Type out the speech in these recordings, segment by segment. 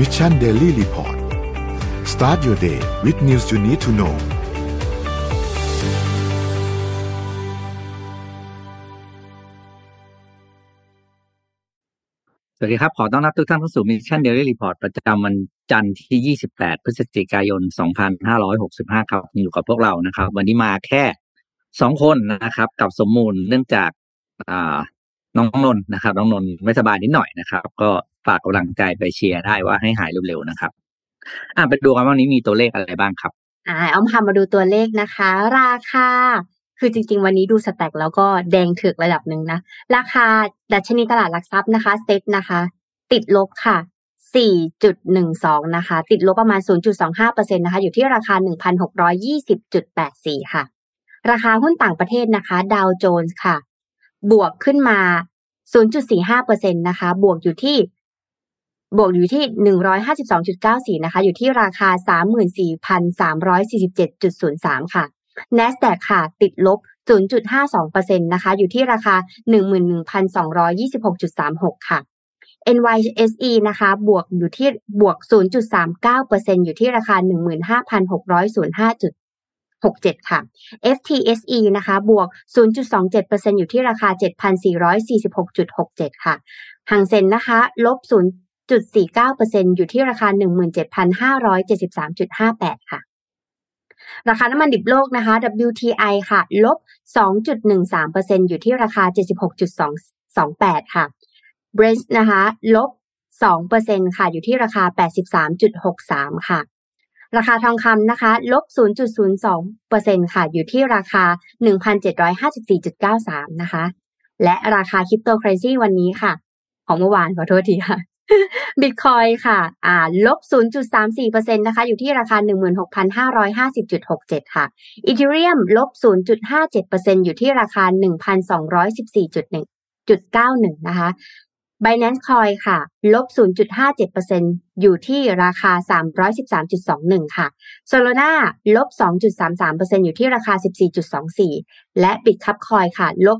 Mission Daily Report start your day with news you need to know สวัสดีครับ ขอต้อนรับทุกท่านเข้าสู่ Mission Daily Report ประจำวันจันทร์ที่ 28 พฤศจิกายน 2565 ครับอยู่กับพวกเรานะครับ วันนี้มาแค่สองคนนะครับ กับสมมูลเนื่องจากน้องนนท์นะครับ น้องนนท์ไม่สบายนิดหน่อยนะครับ ก็ ฝากกำลังใจไปเชียร์ได้ว่าให้หายเร็วๆนะครับอ่าไปดูกันว่าวันนี้มีตัวเลขอะไรบ้างครับอ่าเอาพามาดูตัวเลขนะคะ ราคาคือจริง ๆ วันนี้ดูสแต็กแล้วก็แดงถึกระดับหนึ่งนะ ราคาดัชนีตลาดหลักทรัพย์นะคะเซ็ตนะคะ ติดลบค่ะ 4.12 นะคะ ติดลบประมาณ 0.25%นะคะ อยู่ที่ราคา 1,620.84 ค่ะ ราคาหุ้นต่างประเทศนะคะ ดาวโจนส์ค่ะ บวกขึ้นมา 0.45%นะคะ บวกอยู่ที่ บวกอยู่ที่ 152.94 นะคะ อยู่ที่ราคา 34,347.03 ค่ะ NASDAQ ค่ะติดลบ 0.52%นะคะ อยู่ที่ราคา 11,226.36 ค่ะ NYSE นะคะ บวกอยู่ที่บวก 0.39%อยู่ที่ราคา 15,605.67 ค่ะ FTSE นะคะ บวก 0.27%อยู่ที่ราคา 7,446.67 ค่ะหางเซ็นนะคะ ลบ 0.49%อยู่ที่ราคา 17,573.58 ค่ะ ราคาน้ำมันดิบโลกนะคะ WTI ค่ะลบ 2.13%อยู่ที่ราคา 76.28 ค่ะ Brent นะคะลบ 2%ค่ะ อยู่ที่ราคา 83.63 ค่ะ ราคาทองคำนะคะ ลบ 0.02%ค่ะ อยู่ที่ราคา 1,754.93 นะคะ และราคาคริปโตเคอเรนซีวันนี้ค่ะ ของเมื่อวานขอโทษทีค่ะ บิตคอยค่ะ อ่า ลบ 0.34%นะคะ อยู่ที่ราคา 16,550.67 ค่ะอีเทเรียมลบ 0.57%อยู่ที่ราคา 1,214.1.91 นะคะ Binance Coin ค่ะ ลบ 0.57%อยู่ที่ราคา 313.21 ค่ะ Solana ลบ 2.33%อยู่ที่ราคา 14.24 และ Bitcup Coin ค่ะ ลบ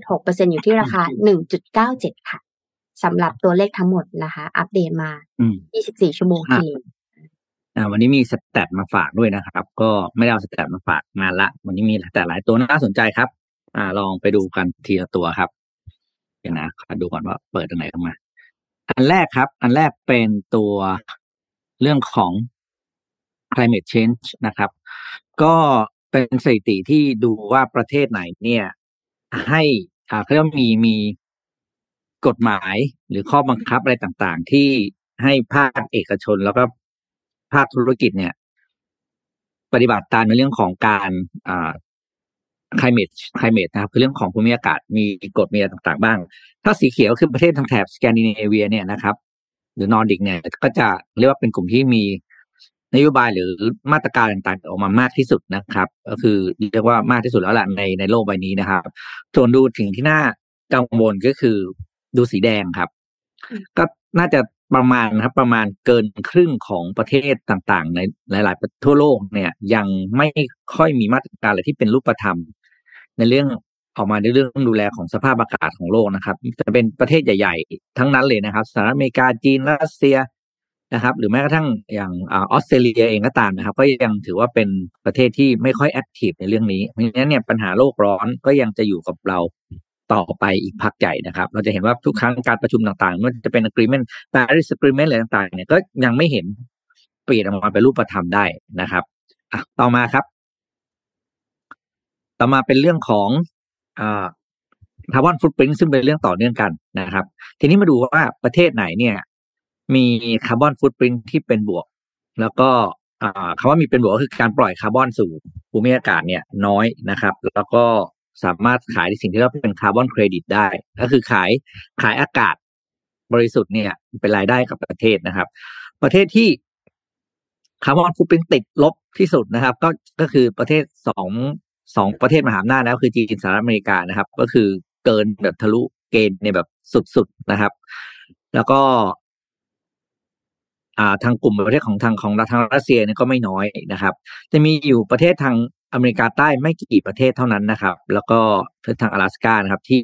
5.6%อยู่ที่ราคา 1.97 ค่ะ สำหรับตัวเลขทั้งหมดนะคะ อัปเดตมาอืม24 ชั่วโมงที่แล้วอ่าวันนี้มีสแตทมาฝากด้วยนะครับ ก็ไม่ได้เอาสแตทมาฝากนานละ วันนี้มีแต่หลายตัวน่าสนใจครับ อ่า ลองไปดูกันทีละตัวครับเดี๋ยวนะขอดูก่อนว่าเปิดตรงไหนออกมา อันแรกครับ อันแรกเป็นตัวเรื่องของ climate change นะครับ ก็เป็นสถิติที่ดูว่าประเทศไหนเนี่ย ให้อ่าเขาเรียกว่ามีมี กฎหมายหรือข้อบังคับอะไรต่างๆ ที่ให้ภาคเอกชนแล้วก็ภาคธุรกิจเนี่ย ปฏิบัติตามในเรื่องของการอ่า climate climate นะครับคือเรื่องของภูมิอากาศมีกฎมีอะไรต่างๆ บ้าง ถ้าสีเขียวคือประเทศทางแถบสแกนดิเนเวียเนี่ยนะครับ หรือนอร์ดิกเนี่ยก็จะเรียกว่าเป็นกลุ่มที่มีนโยบายหรือมาตรการต่างๆ ออกมามากที่สุดนะครับ ก็คือเรียกว่ามากที่สุดแล้วแหละในในโลกใบนี้นะครับส่วนดูถึงที่น่ากังวลก็คือ ดูสีแดงครับ ก็น่าจะประมาณนะครับ ประมาณเกินครึ่งของประเทศต่างๆ ในหลายๆประทั่วโลกเนี่ย ยังไม่ค่อยมีมาตรการอะไรที่เป็นรูปธรรม ในเรื่องออกมาในเรื่องดูแลของสภาพอากาศของโลกนะครับจะเป็นประเทศใหญ่ ๆ ทั้งนั้นเลยนะครับสหรัฐอเมริกาจีนรัสเซียนะครับ หรือแม้กระทั่งอย่างอาออสเตรเลียเองก็ตามนะครับ ก็ยังถือว่าเป็นประเทศที่ไม่ค่อยแอคทีฟในเรื่องนี้เพราะฉะนั้นเนี่ยปัญหาโลกร้อนก็ยังจะอยู่กับเรา ต่อไปอีกพักใหญ่นะครับ เราจะเห็นว่าทุกครั้งการประชุมต่างๆไม่ว่าจะเป็น agreement Paris agreement อะไรต่างๆเนี่ยก็ยังไม่เห็นเปลี่ยนออกมาเป็นรูปธรรมได้นะครับอะต่อมาครับ ต่อมาเป็นเรื่องของอ่าคาร์บอนฟุตปรินซึ่งเป็นเรื่องต่อเนื่องกันนะครับ ทีนี้มาดูว่าประเทศไหนเนี่ย มีคาร์บอนฟุตปรินที่เป็นบวก แล้วก็คำว่ามีเป็นบวกก็คือการปล่อยคาร์บอนสู่ภูมิอากาศเนี่ยน้อยนะครับ แล้วก็ สามารถขายในสิ่งที่เรียกว่าเป็นคาร์บอนเครดิตได้ ก็คือขายขายอากาศบริสุทธิ์เนี่ย เป็นรายได้กับประเทศนะครับ ประเทศที่ carbon footprint ติดลบที่สุดนะครับ ก็ก็คือประเทศสองสองประเทศมหาอำนาจแล้วคือจีนสหรัฐอเมริกานะครับ ก็คือเกินแบบทะลุเกณฑ์ในแบบสุดๆนะครับ แล้วก็ อ่าทางกลุ่มประเทศของทางของทางรัสเซียเนี่ยก็ไม่น้อยนะครับ จะมีอยู่ประเทศทาง อเมริกาใต้ไม่กี่ประเทศเท่านั้นนะครับ แล้วก็ทาง阿拉斯กานะครับที่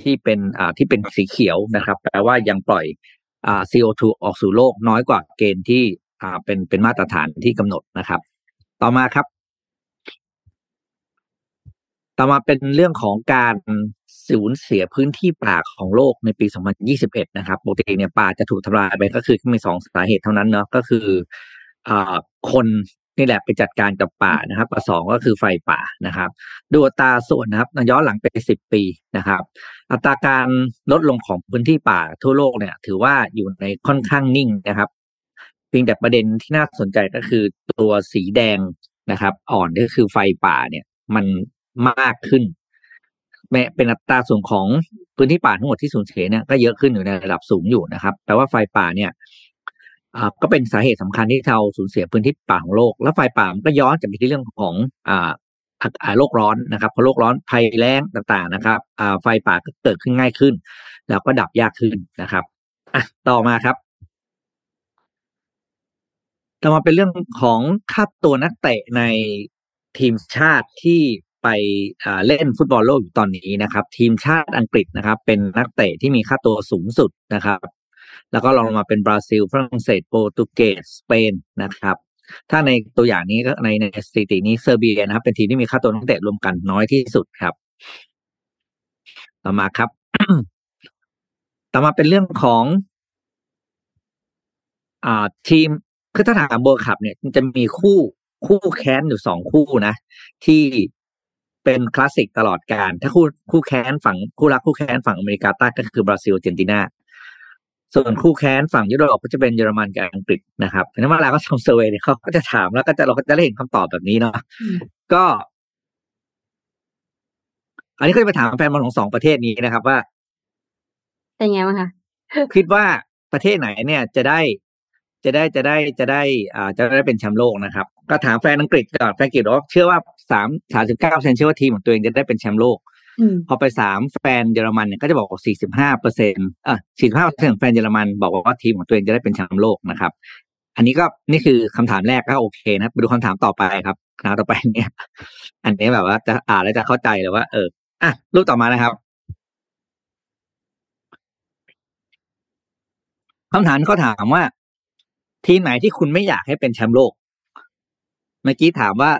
ที่เป็นอ่าที่เป็นสีเขียวนะครับ แปลว่ายังปล่อย อ่า CO2 ออกสู่โลกน้อยกว่าเกณฑ์ที่อ่าเป็นเป็นมาตรฐานที่กำหนดนะครับ ต่อมาครับ ต่อมาเป็นเรื่องของการสูญเสียพื้นที่ป่าของโลกในปี 2021 นะครับปกติเนี่ยป่าจะถูกทำลายไปก็คือมีสองสาเหตุเท่านั้นเนาะก็คืออ่าคน นี่แหละไปจัดการกับป่านะครับกับสองก็คือไฟป่านะครับ ดูอัตราส่วนนะครับย้อนหลังไปสิบปีนะครับ อัตราการลดลงของพื้นที่ป่าทั่วโลกเนี่ย ถือว่าอยู่ในค่อนข้างนิ่งนะครับเพียงแต่ประเด็นที่น่าสนใจก็คือตัวสีแดงนะครับ อ่อนก็คือไฟป่าเนี่ย มันมากขึ้น แม้เป็นอัตราส่วนของพื้นที่ป่าทั้งหมดที่สูญเสียเนี่ยก็เยอะขึ้นอยู่ในระดับสูงอยู่นะครับแปลว่าไฟป่าเนี่ย อ่าก็เป็นสาเหตุสำคัญที่เราสูญเสียพื้นที่ป่าของโลก แล้วไฟป่ามันก็ย้อนกลับไปที่เรื่องของอาอ่าโลกร้อนนะครับพอโลกร้อนภัยแล้งต่างๆนะครับอ่าไฟป่าก็เกิดขึ้นง่ายขึ้น แล้วก็ดับยากขึ้นนะครับอะต่อมาครับต่อมาเป็นเรื่องของค่าตัวนักเตะในทีมชาติที่ไปเล่นฟุตบอลโลกอยู่ตอนนี้นะครับ ทีมชาติอังกฤษนะครับ เป็นนักเตะที่มีค่าตัวสูงสุดนะครับ แล้วก็ลองลงมาเป็นบราซิลฝรั่งเศสโปรตุเกสสเปนนะครับ ถ้าในตัวอย่างนี้ก็ในในสถิตินี้เซอร์เบียนะครับ เป็นทีมที่มีค่าตัวนักเตะรวมกันน้อยที่สุดครับ ต่อมาครับ ต่อมาเป็นเรื่องของอ่าทีมคือถ้าถาม World Cup เนี่ยจะมีคู่คู่แค้นอยู่สองคู่นะ ที่เป็นคลาสสิกตลอดกาล ถ้าคู่คู่แค้นฝั่งคู่รักคู่แค้นฝั่งอเมริกาใต้ก็คือบราซิลอาร์เจนตินา ส่วนคู่แค้นฝั่งยุโรปก็จะเป็นเยอรมันกับอังกฤษนะครับเพราะนั้นเวลาเขาทำ survey เนี่ยเขาก็จะถามแล้วก็จะเราก็จะได้เห็นคำตอบแบบนี้เนาะก็ อันนี้ก็จะไปถามแฟนบอลของสองประเทศนี้นะครับว่าเป็นไงบ้างคะคิดว่าประเทศไหนเนี่ยจะได้จะได้จะได้จะได้อ่าจะได้เป็นแชมป์โลกนะครับ ก็ถามแฟนอังกฤษก่อนแฟนอังกฤษบอกว่าเชื่อว่าสามสามสิบเก้าเปอร์เซ็นต์เชื่อว่าทีมของตัวเองจะได้เป็นแชมป์โลก พอไปถามแฟนเยอรมันเนี่ยก็จะบอกว่าสี่สิบห้าเปอร์เซ็นต์อะสี่สิบห้าเปอร์เซ็นต์แฟนเยอรมันบอกว่าทีมของตัวเองจะได้เป็นแชมป์โลกนะครับ อันนี้ก็นี่คือคำถามแรกก็โอเคนะไปดูคำถามต่อไปครับคำถามต่อไปเนี่ยอันนี้แบบว่าจะอ่านแล้วจะเข้าใจเลยว่า เอออะรูปต่อมานะครับคำถามเขาถามว่า ทีมไหนที่คุณไม่อยากให้เป็นแชมป์โลก เมื่อกี้ถามว่า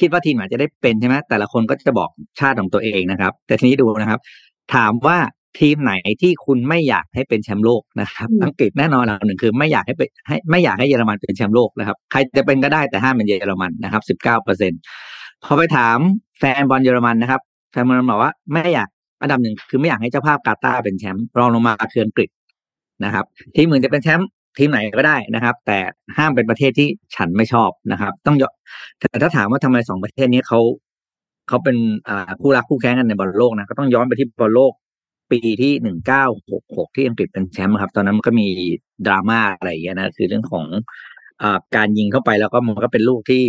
คิดว่าทีมไหนจะได้เป็นใช่ไหมแต่ละคนก็จะบอกชาติของตัวเองนะครับ แต่ทีนี้ดูนะครับ ถามว่าทีมไหนที่คุณไม่อยากให้เป็นแชมป์โลกนะครับ อังกฤษแน่นอนลหนึ่งคือไม่อยากให้เป็นให้ไม่อยากให้เยอรมันเป็นแชมป์โลกนะครับ ใครจะเป็นก็ได้แต่ห้ามเป็นเยอรมันนะครับสิบเก้าเปอร์เซ็นพอไปถามแฟนบอลเยอรมันนะครับแฟนบอลบอกว่าไม่อยากอันดับหนึ่งคือไม่อยากให้เจ้าภาพกาตาร์เป็นแชมป์รองลงมาคืออังกฤษนะครับ ทีมอื่นจะเป็นแชมป์ ทีมไหนก็ได้นะครับ แต่ห้ามเป็นประเทศที่ฉันไม่ชอบนะครับ ต้องยแต่ถ้าถามว่าทำไมสองประเทศนี้เขาเขาเป็นอ่าคู่รักคู่แข่งกันในบอลโลกนะก็ต้องย้อนไปที่บอลโลกปีที่หนึ่งเก้าหกหกที่อังกฤษเป็นแชมป์ครับ ตอนนั้นมันก็มีดราม่าอะไรอย่างเงี้ยนะคือเรื่องของอ่าการยิงเข้าไปแล้วก็มันก็เป็นลูกที่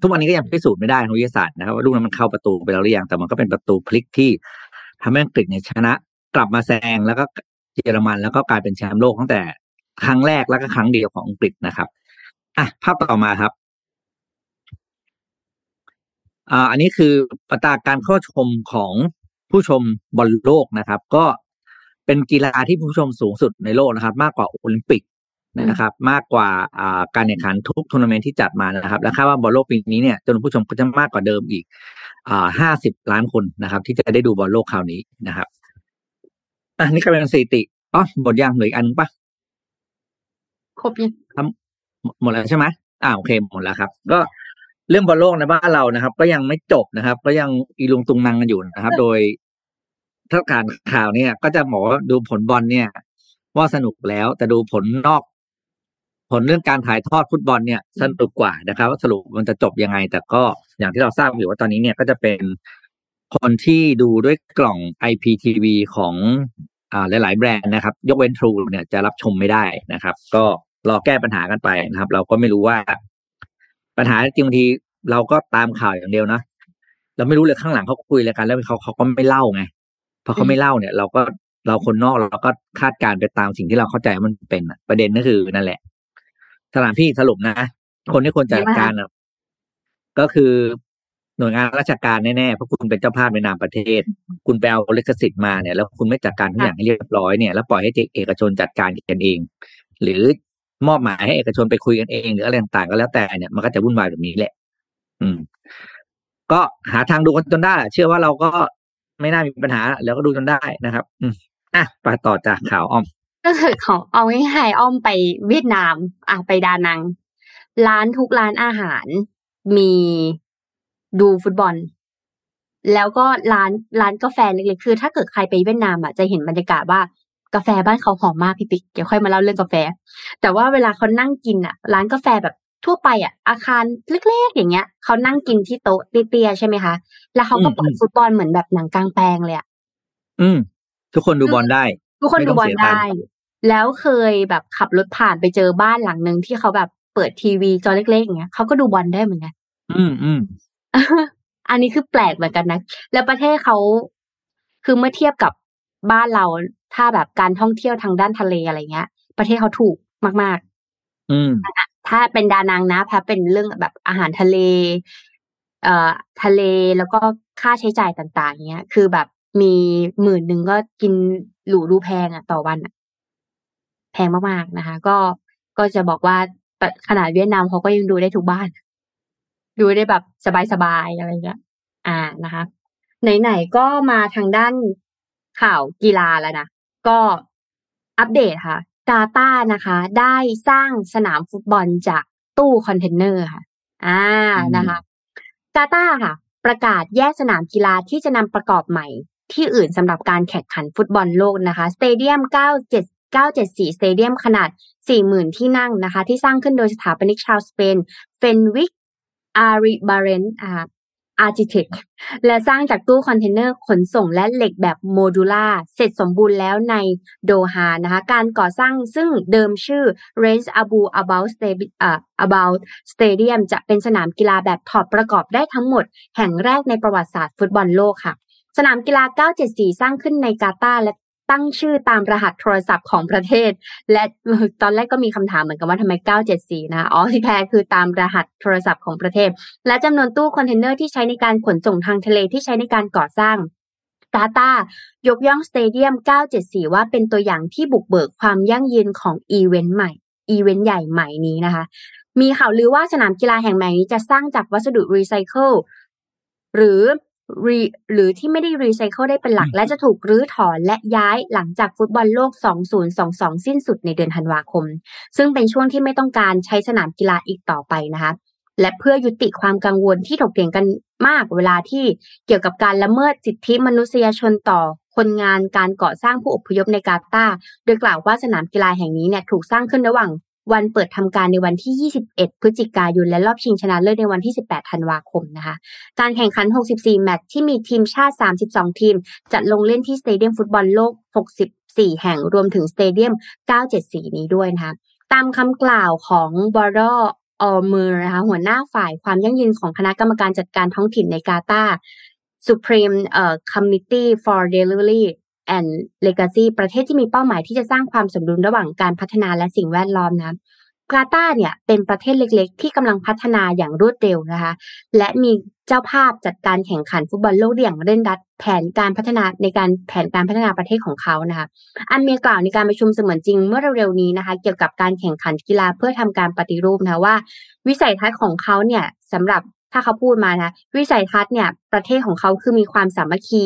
ทุกวันนี้ก็ยังพิสูจน์ไม่ได้ทางวิทยาศาสตร์นะครับว่าลูกนั้นมันเข้าประตูไปแล้วหรือยังแต่มันก็เป็นประตูพลิกที่ทำให้อังกฤษเนี่ยชนะ กลับมาแซงแล้วก็เยอรมันแล้วก็กลายเป็นแชมป์โลกตั้งแต่ ครั้งแรกแล้วก็ครั้งเดียวของอังกฤษนะครับอะภาพต่อมาครับอ่าอันนี้คืออัตราการเข้าชมของผู้ชมบอลโลกนะครับ ก็เป็นกีฬาที่ผู้ชมสูงสุดในโลกนะครับ มากกว่าโอลิมปิกนะครับ มากกว่าการแข่งขันทุกทัวร์นาเมนต์ที่จัดมานะครับ และคาดว่าบอลโลกปีนี้เนี่ยจำนวนผู้ชมก็จะมากกว่าเดิมอีกห้าสิบล้านคนนะครับ ที่จะได้ดูบอลโลกคราวนี้นะครับอะนี่ก็เป็นสถิติอ๋อหมดยังเหลืออีกอันปะ ครบยังทำหมดแล้วใช่ไหมอ่าโอเคหมดแล้วครับ ก็เรื่องบอลโลกในบ้านเรานะครับ ก็ยังไม่จบนะครับ ก็ยังอีลุงตุงนังกันอยู่นะครับ โดยถ้าการข่าวเนี่ย ก็จะบอกว่าดูผลบอลเนี่ย ว่าสนุกแล้วแต่ดูผลนอก ผลเรื่องการถ่ายทอดฟุตบอลเนี่ย สนุกกว่านะครับว่าสรุปมันจะจบยังไง แต่ก็อย่างที่เราทราบอยู่ว่าตอนนี้เนี่ยก็จะเป็นคนที่ดูด้วยกล่อง IPTV ของอ่าหลาย ๆ แบรนด์นะครับ ยกเว้น True เนี่ยจะรับชมไม่ได้นะครับ ก็ รอแก้ปัญหากันไปนะครับ เราก็ไม่รู้ว่า ปัญหาจริงบางทีเราก็ตามข่าวอย่างเดียวนะเราไม่รู้เลยข้างหลังเขาคุยอะไรกัน แล้วเขาเขาก็ไม่เล่าไงพอเขาไม่เล่าเนี่ย เราก็เราคนนอกเราก็คาดการไปตามสิ่งที่เราเข้าใจมันเป็นประเด็นก็คือนั่นแหละสถานพี่สรุปนะคนที่ควรจัดการก็คือหน่วยงานราชการแน่ๆเพราะคุณเป็นเจ้าภาพในนามประเทศ คุณไปเอาลิขสิทธิ์มาเนี่ยแล้วคุณไม่จัดการทุกอย่างให้เรียบร้อยเนี่ยแล้วปล่อยให้เอกชนจัดการกันเอง หรือ มอบหมายให้เอกชนไปคุยกันเอง หรืออะไรต่างๆก็แล้วแต่เนี่ยมันก็จะวุ่นวายแบบนี้แหละ อืม ก็หาทางดูกันจนได้ เชื่อว่าเราก็ไม่น่ามีปัญหา แล้วก็ดูจนได้นะครับ อืมอะไปต่อจากข่าวอ้อม ก็คือของเอาง่ายๆอ้อมไปเวียดนาม อะไปดานัง ร้านทุกร้านอาหารมีดูฟุตบอล แล้วก็ร้านร้านกาแฟเล็กๆคือ ถ้าเกิดใครไปเวียดนามอะจะเห็นบรรยากาศว่า กาแฟบ้านเขาหอมมากพี่ปิ๊กเดี๋ยวค่อยมาเล่าเรื่องกาแฟ แต่ว่าเวลาเขานั่งกินอะ ร้านกาแฟแบบทั่วไปอะ อาคารเล็กๆอย่างเงี้ยเขานั่งกินที่โต๊ะเตี้ยๆใช่ไหมคะ แล้วเขาก็เปิดฟุตบอลเหมือนแบบหนังกลางแปลงเลยอะอืม ทุกคนดูบอลได้ ทุกคนไม่ดูต้องบอลเสียตังค์ได้ แล้วเคยแบบขับรถผ่านไปเจอบ้านหลังหนึ่งที่เขาแบบเปิดทีวีจอเล็กๆอย่างเงี้ยเขาก็ดูบอลได้เหมือนกันอืมอืมอันนี้คือแปลกเหมือนกันนะ แล้วประเทศเขาคือเมื่อเทียบกับบ้านเรา ถ้าแบบการท่องเที่ยวทางด้านทะเลอะไรเงี้ย ประเทศเขาถูกมากอืมๆถ้าเป็นดานังนะแพเป็นเรื่องแบบอาหารทะเล เอ่อทะเลแล้วก็ค่าใช้จ่ายต่าง ๆเงี้ย คือแบบมีหมื่นหนึ่งก็กินหรูดูแพงอะ ต่อวันอะ แพงมากๆนะคะ ก็ก็จะบอกว่าขนาดเวียดนามเขาก็ยังดูได้ทุกบ้าน ดูได้แบบสบายๆอะไรเงี้ย อ่านะคะ ไหนๆก็มาทางด้านข่าวกีฬาแล้วนะ ก็อัปเดตค่ะ กาตาร์นะคะ ได้สร้างสนามฟุตบอลจากตู้คอนเทนเนอร์ค่ะ อ่าอืมนะคะ กาตาร์ค่ะ ประกาศแยกสนามกีฬาที่จะนำประกอบใหม่ ที่อื่นสำหรับการแข่งขันฟุตบอลโลกนะคะ stadium 97 974 stadium ขนาด 40,000 ที่นั่งนะคะ ที่สร้างขึ้นโดยสถาปนิกชาวสเปน Fenwick Iribarren อ่า Architects และสร้างจากตู้คอนเทนเนอร์ขนส่งและเหล็กแบบ modular เสร็จสมบูรณ์แล้วในโดฮานะคะ การก่อสร้างซึ่งเดิมชื่อ Ras Abu Aboud Stadium อ่า Aboud Stadium จะเป็นสนามกีฬาแบบถอดประกอบได้ทั้งหมด แห่งแรกในประวัติศาสตร์ฟุตบอลโลกค่ะ สนามกีฬา 974 สร้างขึ้นในกาตาร์และ ตั้งชื่อตามรหัสโทรศัพท์ของประเทศ และตอนแรกก็มีคำถามเหมือนกันว่าทำไม 974 นะอ๋อที่แท้คือตามรหัสโทรศัพท์ของประเทศ และจำนวนตู้คอนเทนเนอร์ที่ใช้ในการขนส่งทางทะเลที่ใช้ในการก่อสร้างกาตาร์ยกย่อง Stadium 974 ว่าเป็นตัวอย่างที่บุกเบิกความยั่งยืนของอีเวนต์ใหม่ อีเวนต์ใหญ่ใหม่นี้นะคะ มีข่าวลือว่าสนามกีฬาแห่งใหม่นี้จะสร้างจากวัสดุรีไซเคิลหรือ หรือที่ไม่ได้รีไซเคิลได้เป็นหลัก และจะถูกรื้อถอนและย้ายหลังจากฟุตบอลโลก 2022 สิ้นสุดในเดือนธันวาคม ซึ่งเป็นช่วงที่ไม่ต้องการใช้สนามกีฬาอีกต่อไปนะคะและเพื่อยุติความกังวลที่ถกเถียงกันมากเวลาที่เกี่ยวกับการละเมิดสิทธิมนุษยชนต่อคนงานการก่อสร้างผู้อพยพในกาตาร์โดยกล่าวว่าสนามกีฬาแห่งนี้เนี่ยถูกสร้างขึ้นระหว่าง วันเปิดทำการในวันที่ 21 พฤศจิกายน และรอบชิงชนะเลิศในวันที่ 18 ธันวาคมนะคะ การแข่งขัน 64 แมตช์ที่มีทีมชาติ 32 ทีม จัดลงเล่นที่ stadium ฟุตบอลโลก 64 แห่งรวมถึง Stadium 974 นี้ด้วยนะคะ ตามคำกล่าวของ Bodour Al Meer นะคะหัวหน้าฝ่ายความยั่งยืนของคณะกรรมการจัดการท้องถิ่นในกาตาร์ Supreme เอ่อ Committee for Delivery and Legacy ประเทศที่มีเป้าหมายที่จะสร้างความสมดุลระหว่างการพัฒนาและสิ่งแวดล้อมนะกาตาร์เนี่ยเป็นประเทศเล็ก ๆ ที่กำลังพัฒนาอย่างรวดเร็วนะคะ และมีเจ้าภาพจัดการแข่งขันฟุตบอลโลกอย่างเร่งรัดแผนการพัฒนาในการแผนการพัฒนาประเทศของเขานะคะ อันเมียกล่าวในการประชุมเสมือนจริงเมื่อเร็วๆนี้นะคะ เกี่ยวกับการแข่งขันกีฬาเพื่อทำการปฏิรูปนะคะว่า วิสัยทัศน์ของเขาเนี่ยสำหรับ ถ้าเขาพูดมานะ วิสัยทัศน์เนี่ยประเทศของเขาคือมีความสามัคคี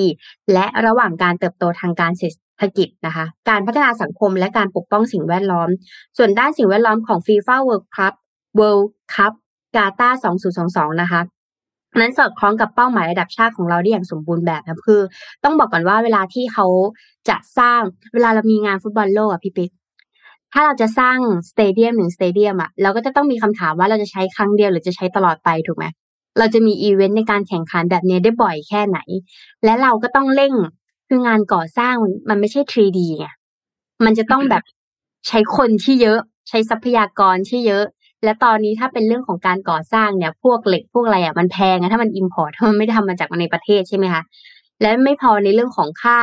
และระหว่างการเติบโตทางการเศรษฐกิจนะคะ การพัฒนาสังคมและการปกป้องสิ่งแวดล้อม ส่วนด้านสิ่งแวดล้อมของ FIFA World Cup World Cup กาตาร์ 2022 นะคะนั้นสอดคล้องกับเป้าหมายระดับชาติของเราได้อย่างสมบูรณ์แบบนะคือ ต้องบอกก่อนว่าเวลาที่เขาจะสร้างเวลาเรามีงานฟุตบอลโลกอะพี่ปิ๊กถ้าเราจะสร้าง stadium หนึ่ง stadium อะเราก็จะต้องมีคำถามว่าเราจะใช้ครั้งเดียวหรือจะใช้ตลอดไปถูกไหม เราจะมีอีเวนต์ในการแข่งขันแบบนี้ได้บ่อยแค่ไหน และเราก็ต้องเร่งคืองานก่อสร้างมันไม่ใช่ 3D ไงมันจะต้องแบบใช้คนที่เยอะใช้ทรัพยากรที่เยอะ และตอนนี้ถ้าเป็นเรื่องของการก่อสร้างเนี่ย พวกเหล็กพวกอะไรอะมันแพงอะถ้ามัน import ถ้ามันไม่ได้ทำมาจากในประเทศใช่ไหมคะและไม่พอในเรื่องของค่า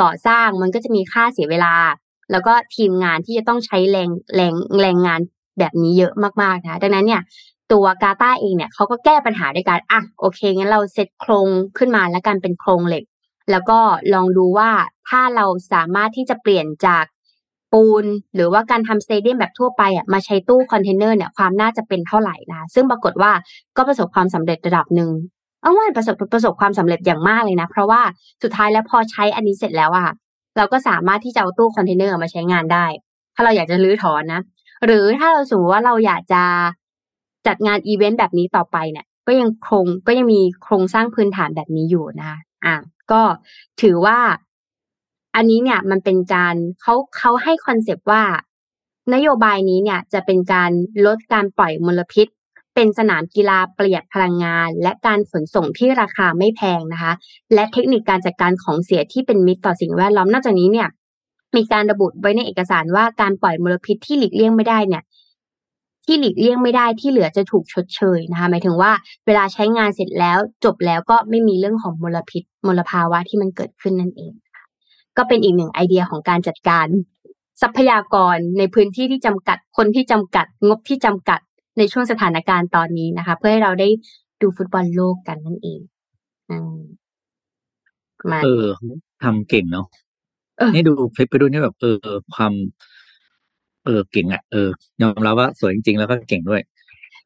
ก่อสร้างมันก็จะมีค่าเสียเวลา แล้วก็ทีมงานที่จะต้องใช้แรงแรงแรงงานแบบนี้เยอะมากๆนะดังนั้นเนี่ย ตัวกาตาร์เองเนี่ยเขาก็แก้ปัญหาด้วยการอะโอเคงั้นเราเซตโครงขึ้นมาแล้วกันเป็นโครงเหล็ก แล้วก็ลองดูว่าถ้าเราสามารถที่จะเปลี่ยนจากปูน หรือว่าการทำ stadium แบบทั่วไปอะมาใช้ตู้คอนเทนเนอร์เนี่ยความน่าจะเป็นเท่าไหร่นะซึ่งปรากฏว่าก็ประสบความสำเร็จระดับหนึ่งเอาว่าประสบประสบความสำเร็จอย่างมากเลยนะ เพราะว่าสุดท้ายแล้วพอใช้อันนี้เสร็จแล้วอะเราก็สามารถที่จะเอาตู้คอนเทนเนอร์มาใช้งานได้ ถ้าเราอยากจะรื้อถอนนะ หรือถ้าเราสมมติว่าเราอยากจะ จัดงานอีเวนต์แบบนี้ต่อไปเนี่ย ก็ยังคงก็ยังมีโครงสร้างพื้นฐานแบบนี้อยู่นะคะอะก็ถือว่าอันนี้เนี่ยมันเป็นการเขาเขาให้คอนเซปต์ว่า นโยบายนี้เนี่ยจะเป็นการลดการปล่อยมลพิษ เป็นสนามกีฬาประหยัดพลังงาน และการขนส่งที่ราคาไม่แพงนะคะ และเทคนิคการจัดการของเสียที่เป็นมิตรต่อสิ่งแวดล้อมนอกจากนี้เนี่ยมีการระบุไว้ในเอกสารว่าการปล่อยมลพิษที่หลีกเลี่ยงไม่ได้เนี่ย ที่หลีกเลี่ยงไม่ได้ที่เหลือจะถูกชดเชยนะคะหมายถึงว่าเวลาใช้งานเสร็จแล้วจบแล้วก็ไม่มีเรื่องของมลพิษมลภาวะที่มันเกิดขึ้นนั่นเอง ก็เป็นอีกหนึ่งไอเดียของการจัดการ ทรัพยากรในพื้นที่ที่จำกัดคนที่จำกัดงบที่จำกัดในช่วงสถานการณ์ตอนนี้นะคะ เพื่อให้เราได้ดูฟุตบอลโลกกันนั่นเองอืมประมาณเอนี้อทำเก่งเนาะเออนี่ดูคลิปไปดูนี่แบบเออความ เออเก่งอะเออยอมรับว่าสวยจริงๆ แล้วก็เก่งด้วย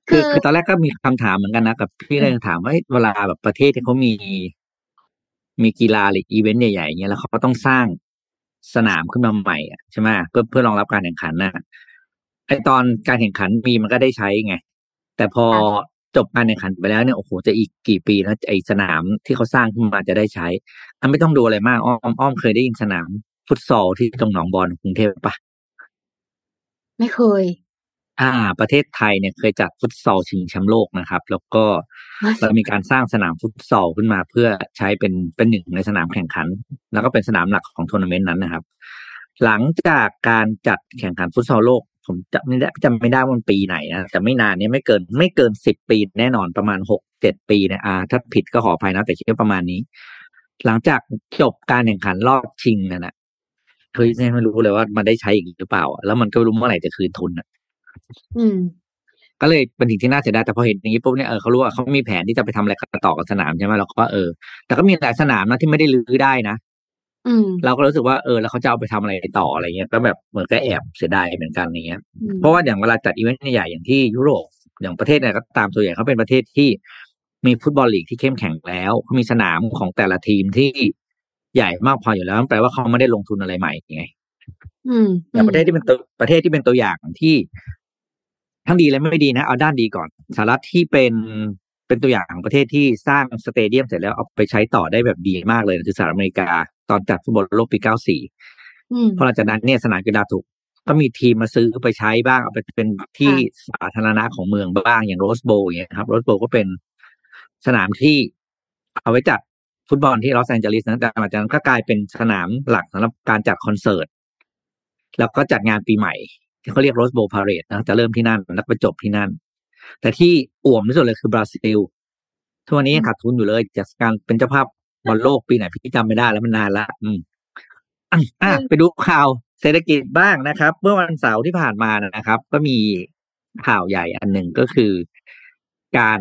คือคือคือตอนแรกก็มีคำถามเหมือนกันนะกับพี่ก็ยังถามว่าเอ้ยเวลาแบบประเทศที่เขามีมีกีฬาหรืออีเวนต์ใหญ่ๆอย่างเงี้ยแล้วเขาก็ต้องสร้างสนามขึ้นมาใหม่อะใช่ไหมเพื่อเพื่อรองรับการแข่งขันน่ะไอตอนการแข่งขันมีมันก็ได้ใช้ไง แต่พอจบการแข่งขันไปแล้วเนี่ยโอ้โหจะอีกกี่ปีแล้วไอสนามที่เขาสร้างขึ้นมาจะได้ใช้อันไม่ต้องดูอะไรมากอ้อมอ้อมเคยได้ยินสนามฟุตซอลที่ตรงหนองจอกกรุงเทพปะ ไม่เคย อ่า ประเทศไทยเนี่ยเคยจัดฟุตซอลชิงแชมป์โลกนะครับ แล้วก็เรามีการสร้างสนามฟุตซอลขึ้นมาเพื่อใช้เป็นเป็นหนึ่งในสนามแข่งขัน แล้วก็เป็นสนามหลักของทัวร์นาเมนต์นั้นนะครับ หลังจากการจัดแข่งขันฟุตซอลโลกผมจำไม่ได้จำไม่ได้ว่ามันปีไหนนะแต่ไม่นานเนี้ไม่เกินไม่เกินสิบปีแน่นอนประมาณหกเจ็ดปีเนี่ยอ่าถ้าผิดก็ขออภัยนะแต่คิดว่าประมาณนี้ หลังจากจบการแข่งขันรอบชิงนั่นนะ เฮ้ยไม่รู้เลยว่ามันได้ใช้อีกหรือเปล่า แล้วมันก็ไม่รู้เมื่อไหร่จะคืนทุนอะอืมก็เลยเป็นสิ่งที่น่าเสียดายแต่พอเห็นอย่างนี้ปุ๊บเนี่ยเออเขารู้ว่าเขามีแผนที่จะไปทำอะไรกันต่อกับสนามใช่ไหมเราก็เออ แต่ก็มีหลายสนามนะที่ไม่ได้รื้อได้นะอืมเราก็รู้สึกว่าเออแล้วเขาจะเอาไปทำอะไรต่ออะไรเงี้ยก็แบบเหมือนก็แอบเสียดายเหมือนกันอย่างเงี้ยอืมเพราะว่าอย่างเวลาจัดอีเวนต์ใหญ่ๆอย่างที่ยุโรปอย่างประเทศไหนก็ตามตัวใหญ่เขาเป็นประเทศที่มีฟุตบอลลีกที่เข้มแข็งแล้วเขามีสนามของแต่ละทีมที่ ใหญ่มากพออยู่แล้วนั่นแปลว่าเขาไม่ได้ลงทุนอะไรใหม่ไงอืมแต่ประเทศที่เป็นตัวประเทศที่เป็นตัวอย่างที่ ทั้งดีและไม่ดีนะเอาด้านดีก่อนสหรัฐที่เป็นเป็นตัวอย่างของประเทศที่สร้างสเตเดียมเสร็จแล้วเอาไปใช้ต่อได้แบบดีมากเลยคือสหรัฐอเมริกา ตอนจัดฟุตบอลโลกปี 94อืมพอหลังจากนั้นเนี่ยสนามกีฬาถูกก็มีทีมมาซื้อไปใช้บ้างเอาไปเป็นที่สาธารณะของเมืองบ้างอย่าง Rose Bowl อย่างเงี้ยครับ Rose Bowl ก็เป็นสนามที่เอาไว้จัด ฟุตบอลที่ลอสแองเจลิสนะแต่หลังจากนั้นก็กลายเป็นสนามหลักสำหรับการจัดคอนเสิร์ต แล้วก็จัดงานปีใหม่ ที่เขาเรียก Rose Bowl Parade นะจะเริ่มที่นั่นแล้วไปจบที่นั่น แต่ที่อ่วมที่สุดเลยคือบราซิลทุกวันนี้ยังขาดทุนอยู่เลย จากการเป็นเจ้าภาพบอลโลกปีไหนพี่จำไม่ได้แล้วมันนานละอืมอะอะไปดูข่าวเศรษฐกิจบ้างนะครับ เมื่อวันเสาร์ที่ผ่านมานะครับ ก็มีข่าวใหญ่อันหนึ่งก็คือ การ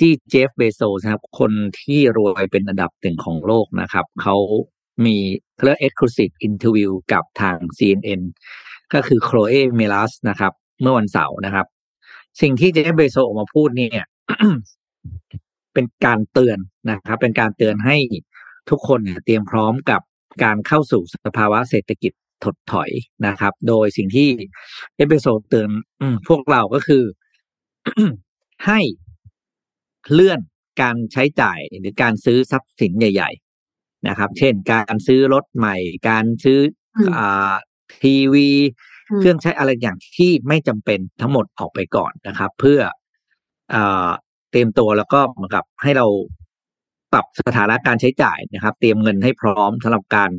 ที่เจฟเบโซสนะครับ คนที่รวยเป็นอันดับหนึ่งของโลกนะครับ เขามีเขาเรียก exclusive interview กับทาง CNN ก็คือโคลเอเมลัสนะครับ เมื่อวันเสาร์นะครับ สิ่งที่เจฟเบโซออกมาพูดเนี่ยเป็นการเตือนนะครับ เป็นการเตือนให้ทุกคนเนี่ยเตรียมพร้อมกับการเข้าสู่สภาวะเศรษฐกิจถดถอยนะครับ โดยสิ่งที่เอเบโซเตือนอพวกเราก็คือให้ เลื่อนการใช้จ่ายหรือการซื้อทรัพย์สินใหญ่ ๆ นะครับ เช่น การซื้อรถใหม่ การซื้ออมอ่าทีวีอืมเครื่องใช้อะไรอย่างที่ไม่จำเป็นทั้งหมดออกไปก่อนนะครับ เพื่อเอ่อเตรียมตัวแล้วก็เหมือนกับให้เราปรับสถานะการใช้จ่ายนะครับ เตรียมเงินให้พร้อมสำหรับการ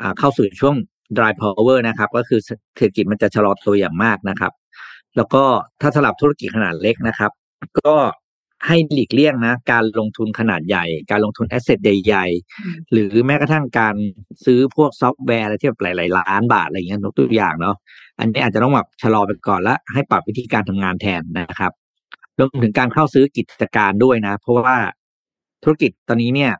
อ่าเข้าสู่ช่วง dry powder นะครับ ก็คือเศรษฐกิจมันจะชะลอตัวอย่างมากนะครับ แล้วก็ถ้าสำหรับธุรกิจขนาดเล็กนะครับ ก็ ให้หลีกเลี่ยงนะ การลงทุนขนาดใหญ่ การลงทุน asset ใหญ่อืมๆหรือแม้กระทั่งการซื้อพวกซอฟต์แวร์อะไรที่แบบหลายๆล้านบาทอะไรอย่างเงี้ยยกตัวอย่างเนาะอันนี้อาจจะต้องแบบชะลอไปก่อนแล้วให้ปรับวิธีการทำงานแทนนะครับรวมถึงการเข้าซื้อกิจการด้วยนะ เพราะว่าธุรกิจตอนนี้เนี่ย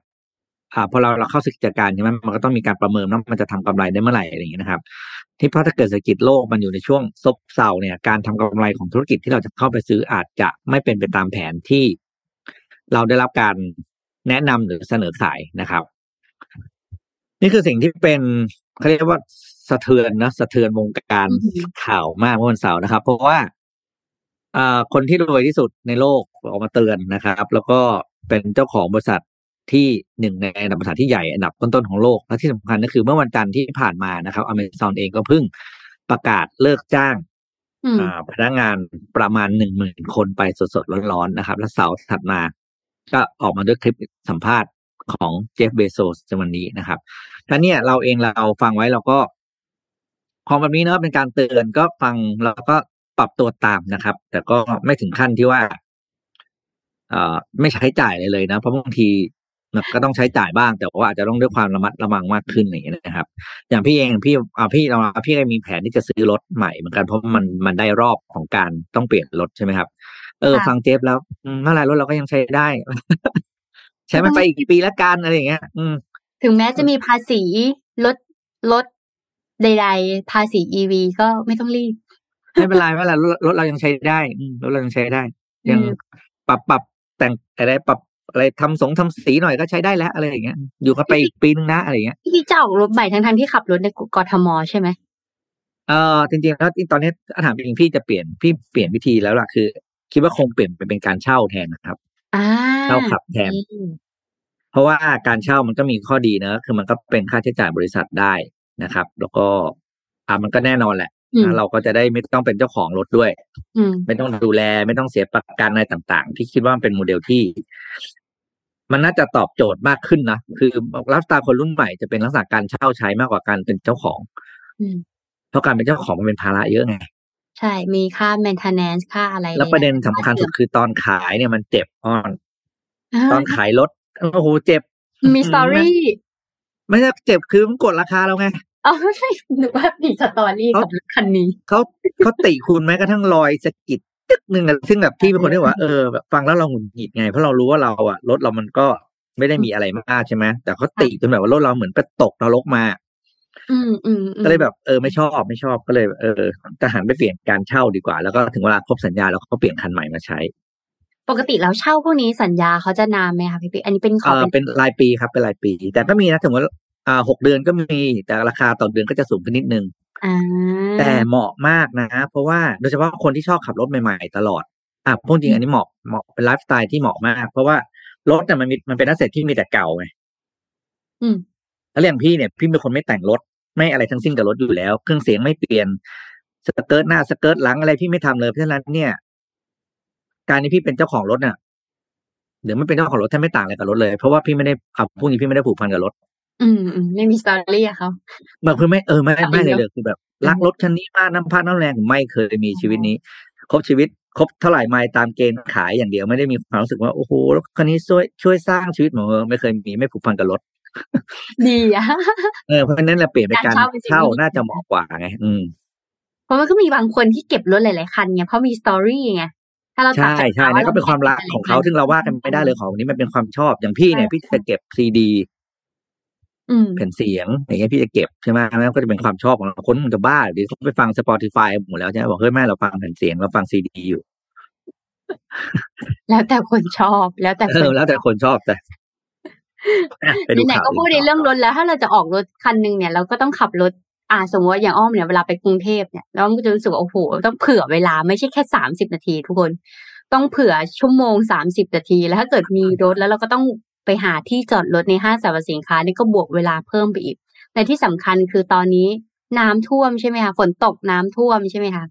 อ่าพอเราเราเข้าซื้อกิจการใช่ไหมมันก็ต้องมีการประเมินว่ามันจะทำกำไรได้เมื่อไหร่อะไรอย่างเงี้ยนะครับ ที่เพราะถ้าเกิดเศรษฐกิจโลกมันอยู่ในช่วงซบเซาเนี่ยการทำกำไรของธุรกิจที่เราจะเข้าไปซื้ออาจจะไม่เป็นไปตามแผนที่ เราได้รับการแนะนำหรือเสนอขายนะครับ นี่คือสิ่งที่เป็นเขาเรียกว่าสะเทือนนะสะเทือนวงการข่าวมากเมื่อวันเสาร์นะครับ เพราะว่าอ่าคนที่รวยที่สุดในโลกออกมาเตือนนะครับ แล้วก็เป็นเจ้าของบริษัท ที่หนึ่งในอันดับบริษัทที่ใหญ่อันดับต้นๆของโลก และที่สำคัญก็คือเมื่อวันจันทร์ที่ผ่านมานะครับอเมซอนเองก็เพิ่งประกาศเลิกจ้างอืมอ่าพนักงานประมาณหนึ่งหมื่นคนไปสดๆร้อนๆนะครับ แล้วเสาร์ถัดมา ก็ออกมาด้วยคลิปสัมภาษณ์ของเจฟเบโซสในวันนี้นะครับท่าเนี่ยเราเองเราฟังไว้เราก็ของแบบนี้นะครับเป็นการเตือนก็ฟังแล้วก็ปรับตัวตามนะครับ แต่ก็ไม่ถึงขั้นที่ว่า เอ่อไม่ใช้จ่ายเลยเลยนะ เพราะบางทีมัน ก็ต้องใช้จ่ายบ้าง แต่ว่าอาจจะต้องด้วยความระมัดระวังมากขึ้นอย่างเงี้ยนะครับ อย่างพี่เองพี่อ่าพี่เราพี่ก็มีแผนที่จะซื้อรถใหม่เหมือนกันเพราะมันมันได้รอบของการต้องเปลี่ยนรถใช่ไหมครับ เออค่ะฟังเจฟแล้วอืมเมื่อไหรรถเราก็ยังใช้ได้ ใช้มันไปอีกกี่ปีละกันอะไรอย่างเงี้ย อืม ถึงแม้จะมีภาษีลดลดใด ๆ ภาษี EV ก็ไม่ต้องรีบไม่เป็นไรไม่เป็นไรรถรถเรายังใช้ได้อืมรถเรายังใช้ได้ ยังอืมปรับปรับแต่งอะไรปรับ อะไรทำสงทำสีหน่อยก็ใช้ได้แล้วอะไรอย่างเงี้ย อยู่กันไปอีกปีนึงนะอะไรอย่างเงี้ยพี่จะออกรถใหม่ทั้งๆที่ขับรถในกทมใช่ไหมเออจริงๆแล้วตอนนี้ถ้าถามจริงๆพี่จะเปลี่ยนพี่เปลี่ยนวิธีแล้วล่ะคือ คิดว่าคงเปลี่ยนไปเป็นการเช่าแทนนะครับอ่าเช่าขับแทนอืมเพราะว่าการเช่ามันก็มีข้อดีเนอะคือมันก็เป็นค่าใช้จ่ายบริษัทได้นะครับ แล้วก็อ่ามันก็แน่นอนแหละอืม นะเราก็จะได้ไม่ต้องเป็นเจ้าของรถด้วยอืมไม่ต้องดูแล ไม่ต้องเสียประกันอะไรต่างๆ ที่คิดว่ามันเป็นโมเดลที่ มันน่าจะตอบโจทย์มากขึ้นนะคือไลฟ์สไตล์คนรุ่นใหม่จะเป็นลักษณะการเช่าใช้มากกว่าการเป็นเจ้าของอืมเพราะการเป็นเจ้าของมันเป็นภาระเยอะไงใช่ มีค่า maintenance ค่าอะไรแล้วประเด็นสำคัญสุดคือตอนขายเนี่ยมันเจ็บอ้อนอ่าตอนขายรถโอ้โหเจ็บ มีสตอรี่ไม่ใช่เจ็บคือมันกดราคาเราไง อ๋อไม่หนูว่ามีสตอรี่กับรถคันนี้เขาเขาติคุณแม้กระทั่งรอยสะกิดตึกหนึ่งอะซึ่งแบบพี่เป็นคนที่ว่าเออแบบฟังแล้วเราหงุดหงิดไง เพราะเรารู้ว่าเราอะรถเรามันก็ไม่ได้มีอะไรมากใช่ไหมแต่เขาติจนแบบว่ารถเราเหมือนไปตกนรกมาอืมอืมอืมก็เลยแบบเออไม่ชอบไม่ชอบก็เลย เออจะหันไปเปลี่ยนการเช่าดีกว่า แล้วก็ถึงเวลาครบสัญญาแล้วก็เปลี่ยนคันใหม่มาใช้ ปกติแล้วเช่าพวกนี้สัญญาเขาจะนานไหมคะพี่ปิ๊กอันนี้เป็นขเอออเป็นรายปีครับเป็นรายปี แต่ก็มีนะถึงว่า อ่าหกเดือนก็มีแต่ราคาต่อเดือนก็จะสูงขึ้นนิดนึงอ่าแต่เหมาะมากนะเพราะว่าโดยเฉพาะคนที่ชอบขับรถใหม่ๆตลอดอะพูดจริงอันนี้เหมาะเหมาะเป็นไลฟ์สไตล์ที่เหมาะมาก เพราะว่ารถเนี่ยมันมีมันเป็นนักเสร็จที่มีแต่เก่าไงอืมแล้วอย่างพี่เนี่ยพี่เป็นคนไม่แต่งรถไม่อะไรทั้งสิ้นกับรถอยู่แล้ว เครื่องเสียงไม่เปลี่ยน skirt หน้า skirt หลังอะไรพี่ไม่ทำเลยเพราะฉะนั้นเนี่ย การที่พี่เป็นเจ้าของรถเนี่ยหรือไม่เป็นเจ้าของรถแทบไม่ต่างอะไรกับรถเลย เพราะว่าพี่ไม่ได้ขับพวกนี้พี่ไม่ได้ผูกพันกับรถ อืมอืมไม่มี story อะเขาแบบคือไม่เออไม่ขับไม่เองเลยเนอะเลยคือแบบรักรถคันนี้มากน้ำพักน้ำแรงผมไม่เคยมีชีวิตนี้ ครบชีวิตครบเท่าไหร่ไมล์ตามเกณฑ์ขายอย่างเดียวไม่ได้มีความรู้สึกว่าโอ้โหรถคันนี้ช่วยช่วยสร้างชีวิตผมเออไม่เคยมีไม่ผูกพันกับรถดีอะเออเพราะฉะนั้นเราเปลี่ยนเป็นการการเช่าเป็นสิ่งที่เช่าดีน่าจะเหมาะกว่าไงอืมเพราะมันก็มีบางคนที่เก็บรถหลาย ๆ คันไงเพราะมีสตอรี่ไงถ้าเราตัดใช่จากใช่เขานั่นก็เป็นความรักของเขาซึ่งเราว่ากันไม่ได้เลยของนี้มันเป็นความชอบอย่างพี่เนี่ยพี่จะเก็บซีดีอืม แผ่นเสียงอย่างเงี้ยพี่จะเก็บใช่ไหมแล้วก็จะเป็นความชอบของเราคนมันจะบ้าหรือเขาไปฟัง Spotify หมดแล้วใช่ไหมบอกเฮ้ยแม่เราฟังแผ่นเสียงเราฟังซีดีอยู่ แล้วแต่คนชอบแล้วแต่เอคนอแล้วแต่คนชอบแต่อะไปดูไหนข่าวๆก็พูดในเรื่องรถแล้ว ถ้าเราจะออกรถคันหนึ่งเนี่ยเราก็ต้องขับรถอ่าสมมติว่าอย่างอ้อมเนี่ยเวลาไปกรุงเทพเนี่ยแล้วมันก็จะรู้สึกว่าโอ้โหต้องเผื่อเวลาไม่ใช่แค่สามสิบนาทีทุกคน ต้องเผื่อชั่วโมงสามสิบนาที แล้วถ้าเกิดมีรถแล้วเราก็ต้อง ไปหาที่จอดรถในห้างสรรพสินค้านี่ก็บวกเวลาเพิ่มไปอีก แต่ที่สำคัญคือตอนนี้น้ำท่วมใช่ไหมคะฝนตกน้ำท่วมใช่ไหมคะ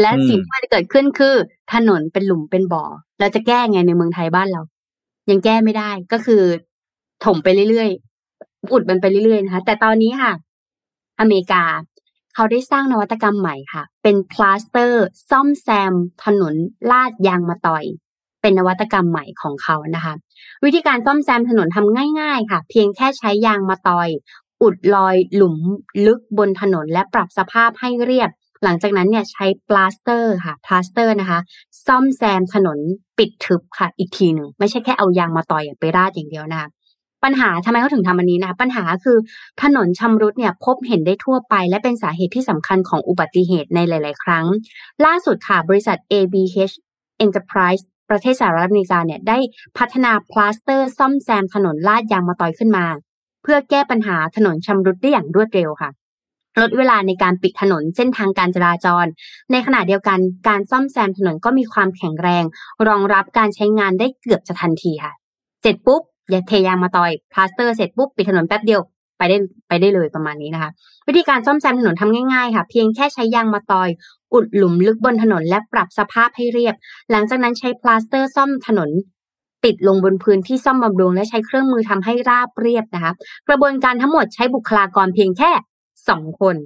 และสิ่งที่มันจะเกิดขึ้นคือ ถนนเป็นหลุมเป็นบ่อเราจะแก้ไงในเมืองไทยบ้านเรา ยังแก้ไม่ได้ก็คือถมไปเรื่อยๆอุดมันไปเรื่อยๆนะคะแต่ตอนนี้ค่ะ อเมริกาเขาได้สร้างนวัตกรรมใหม่ค่ะ เป็นพลาสเตอร์ ซ่อมแซม ถนนลาดยางมะตอย เป็นนวัตกรรมใหม่ของเขานะคะ วิธีการซ่อมแซมถนนทำง่าย ๆ ค่ะ เพียงแค่ใช้ยางมะตอย อุดรอยหลุมลึกบนถนนและปรับสภาพให้เรียบ หลังจากนั้นเนี่ยใช้พลาสเตอร์ค่ะพลาสเตอร์นะคะ ซ่อมแซมถนนปิดทึบค่ะ อีกทีหนึ่งไม่ใช่แค่เอายางมะตอยไปราดอย่างเดียวนะคะปัญหาทำไมเขาถึงทำอันนี้นะปัญหาคือถนนชำรุดเนี่ยพบเห็นได้ทั่วไป และเป็นสาเหตุที่สำคัญของอุบัติเหตุในหลาย ๆ ครั้ง ล่าสุดค่ะบริษัท ABH Enterprise ประเทศสหรัฐอเมริกาเนี่ยได้พัฒนาพลาสเตอร์ซ่อมแซมถนนลาดยางมะตอยขึ้นมา เพื่อแก้ปัญหาถนนชำรุดได้อย่างรวดเร็วค่ะลดเวลาในการปิดถนนเส้นทางการจราจร ในขณะเดียวกันการซ่อมแซมถนนก็มีความแข็งแรง รองรับการใช้งานได้เกือบจะทันทีค่ะ เสร็จปุ๊บอย่าเทยางมะตอยพลาสเตอร์เสร็จปุ๊บปิดถนนแป๊บเดียวไปได้ไปได้เลยประมาณนี้นะคะ วิธีการซ่อมแซมถนนทำง่ายๆค่ะ เพียงแค่ใช้ยางมะตอย อุดหลุมลึกบนถนนและปรับสภาพให้เรียบ หลังจากนั้นใช้พลาสเตอร์ซ่อมถนน ติดลงบนพื้นที่ซ่อมบำรุงและใช้เครื่องมือทำให้ราบเรียบนะคะกระบวนการทั้งหมดใช้บุคลากรเพียงแค่สองคน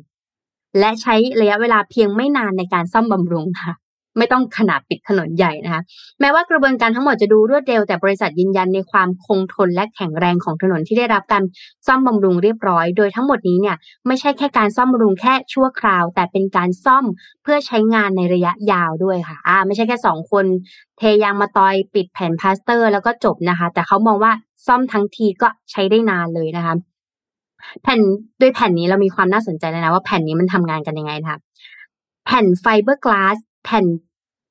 และใช้ระยะเวลาเพียงไม่นานในการซ่อมบำรุงค่ะ ไม่ต้องขนาดปิดถนนใหญ่นะคะ แม้ว่ากระบวนการทั้งหมดจะดูรวดเร็วแต่บริษัทยืนยันในความคงทนและแข็งแรงของถนนที่ได้รับการซ่อมบำรุงเรียบร้อย โดยทั้งหมดนี้เนี่ยไม่ใช่แค่การซ่อมบำรุงแค่ชั่วคราว แต่เป็นการซ่อมเพื่อใช้งานในระยะยาวด้วยค่ะอ่าไม่ใช่แค่สองคน เทยางมะตอยปิดแผ่นพลาสเตอร์ แล้วก็จบนะคะ แต่เขามองว่าซ่อมทั้งทีก็ใช้ได้นานเลยนะคะแผ่นด้วยแผ่นนี้เรามีความน่าสนใจเลยนะว่าแผ่นนี้มันทำงานกันยังไงนะคะแผ่นไฟเบอร์กลาสแผ่น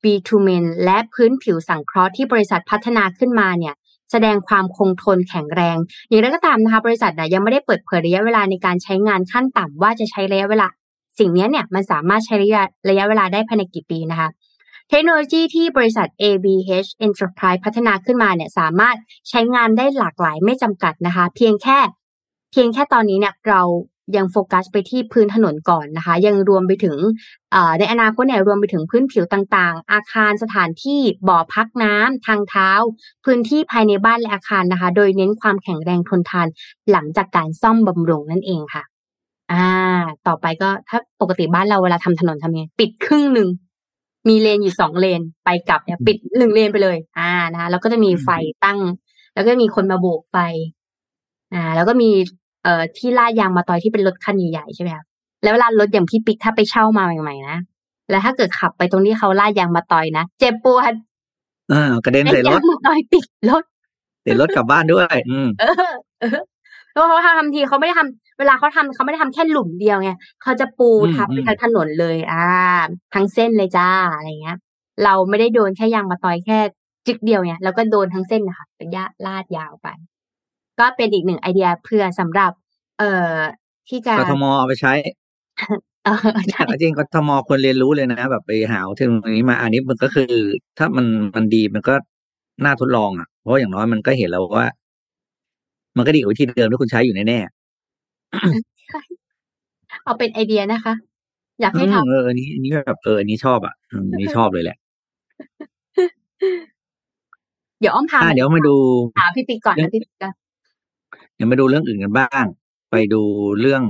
บีทูเมนและพื้นผิวสังเคราะห์ที่บริษัทพัฒนาขึ้นมาเนี่ยแสดงความคงทนแข็งแรง อย่างไรก็ตามนะคะบริษัทนะยังไม่ได้เปิดเผยระยะเวลาในการใช้งานขั้นต่ำว่าจะใช้ระยะเวลา สิ่งนี้เนี่ยมันสามารถใช้ระยะระยะเวลาได้ภายในกี่ปีนะคะ เทคโนโลยีที่บริษัท ABH Enterprise พัฒนาขึ้นมาเนี่ยสามารถใช้งานได้หลากหลายไม่จำกัดนะคะ เพียงแค่ เพียงแค่ตอนนี้เนี่ยเรา ยังโฟกัสไปที่พื้นถนนก่อนนะคะ ยังรวมไปถึงในอนาคตเนี่ยรวมไปถึงพื้นผิวต่างๆ อาคารสถานที่บ่อพักน้ำทางเท้า พื้นที่ภายในบ้านและอาคารนะคะ โดยเน้นความแข็งแรงทนทานหลังจากการซ่อมบำรุงนั่นเองค่ะ อ่า ต่อไปก็ถ้าปกติบ้านเราเวลาทำถนนทำยังไงปิดครึ่งหนึ่งมีเลนอยู่สองเลนไปกลับเนี่ยปิดหนึ่งเลนไปเลย อ่านะคะแล้วก็จะมีไฟตั้ง แล้วก็มีคนมาโบกไฟอ่า แล้วก็มี เอ่อที่ลาดยางมาตอยที่เป็นรถคันใหญ่ๆใช่ไหมครับแล้วเวลารถอย่างพี่ปิ๊กถ้าไปเช่ามาใหม่ๆนะแล้วถ้าเกิดขับไปตรงที่เขาลาดยางมาตอยนะเจ็บปวดเออกระเด็นใส่รถมาตอยติดรถติดรถกลับบ้านด้วย อืมเออเพราะเขาทำทีเขาไม่ได้ทำเวลาเขาทำเขาไม่ได้ทำแค่หลุมเดียวไงเขาจะปูทับไปทั้งถนนเลย อ่าทั้งเส้นเลยจ้าอะไรเงี้ย เราไม่ได้โดนแค่ยางมาตอยแค่จึกเดียวเนี่ยแล้วก็โดนทั้งเส้นนะคะเป็นยาลาดยาวไป ก็เป็นอีกหนึ่งไอเดียเพื่อสำหรับ เอ่อที่จะกทมเอาไปใช้จริงกทมควรเรียนรู้เลยนะ แบบไปหาเทคโนโลยีมาอันนี้มันก็คือ ถ้ามันมันดีมันก็น่าทดลองอะเพราะอย่างน้อยมันก็เห็นแล้วว่า มันก็ดีกว่าวิธีเดิมที่คุณใช้อยู่แน่เอาเป็นไอเดียนะคะ อยากให้ทำเอออันนี้อันนี้แบบเอออันนี้ชอบอะอันนี้ชอบเลยแหละ เดี๋ยวอ้อมพาเดี๋ยวมาดูถามพี่ปิ๊กก่อนนะพี่ปิ๊กก่อน เดี๋ยวมาดูเรื่องอื่นกันบ้าง ไปดูเรื่อง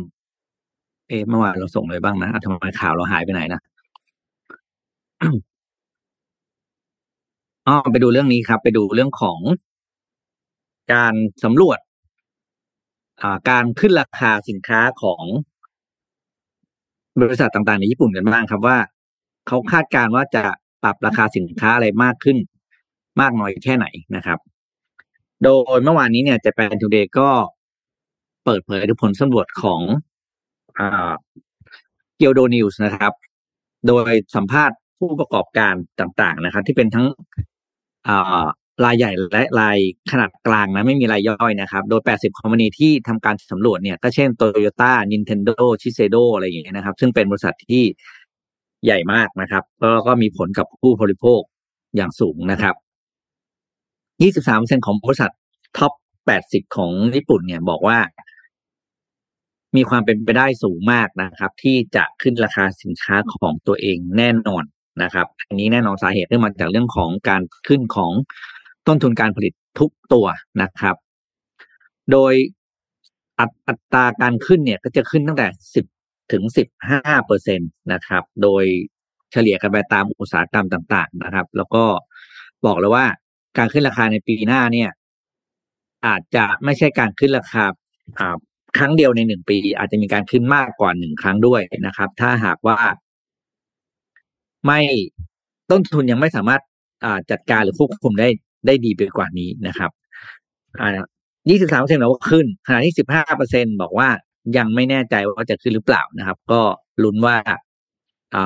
เอ๊ะเมื่อวานเราส่งเลยบ้างนะทำไมข่าวเราหายไปไหนนะอ๋อไปดูเรื่องนี้ครับ ไปดูเรื่องของการสำรวจการขึ้นราคาสินค้าของบริษัทต่างๆ ในญี่ปุ่นกันบ้างครับว่าเขาคาดการณ์ว่าจะปรับราคาสินค้าอะไรมากขึ้น มากน้อยแค่ไหนนะครับ โดยเมื่อวานนี้เนี่ยจะแปนทูเดย์ก็เปิดเผยผลสำรวจของเกียวโดนิวส์นะครับ โดยสัมภาษณ์ผู้ประกอบการต่างๆนะครับ ที่เป็นทั้งรายใหญ่และรายขนาดกลางนะ ไม่มีรายย่อยนะครับ โดย 80 คอมพานีที่ทำการสำรวจเนี่ย ก็เช่น Toyota Nintendo Shiseido อะไรอย่างเงี้ยนะครับ ซึ่งเป็นบริษัทที่ใหญ่มากนะครับแล้วก็มีผลกับผู้บริโภคอย่างสูงนะครับ 23%ของบริษัทท็อป 80 ของญี่ปุ่นเนี่ยบอกว่า มีความเป็นไปได้สูงมากนะครับ ที่จะขึ้นราคาสินค้าของตัวเองแน่นอนนะครับ อันนี้แน่นอนสาเหตุเนื่องมาจากเรื่องของการขึ้นของต้นทุนการผลิตทุกตัวนะครับ โดยอัตราการขึ้นเนี่ยก็จะขึ้นตั้งแต่10ถึง15เปอร์เซ็นตนะครับ โดยเฉลี่ยกันไปตามอุตสาหกรรมต่าง ๆ นะครับ แล้วก็บอกเลยว่า การขึ้นราคาในปีหน้าเนี่ย อาจจะไม่ใช่การขึ้นราคาครั้งเดียวในหนึ่งปี อาจจะมีการขึ้นมากกว่าหนึ่งครั้งด้วยนะครับ ถ้าหากว่าไม่ต้นทุนยังไม่สามารถจัดการหรือควบคุมได้ได้ดีไปกว่านี้นะครับยี่สิบสามเปอร์เซ็นต์บอกว่าขึ้นขณะที่สิบห้าเปอร์เซ็นบอกว่ายังไม่แน่ใจว่าจะขึ้นหรือเปล่านะครับ ก็ลุ้นว่าอ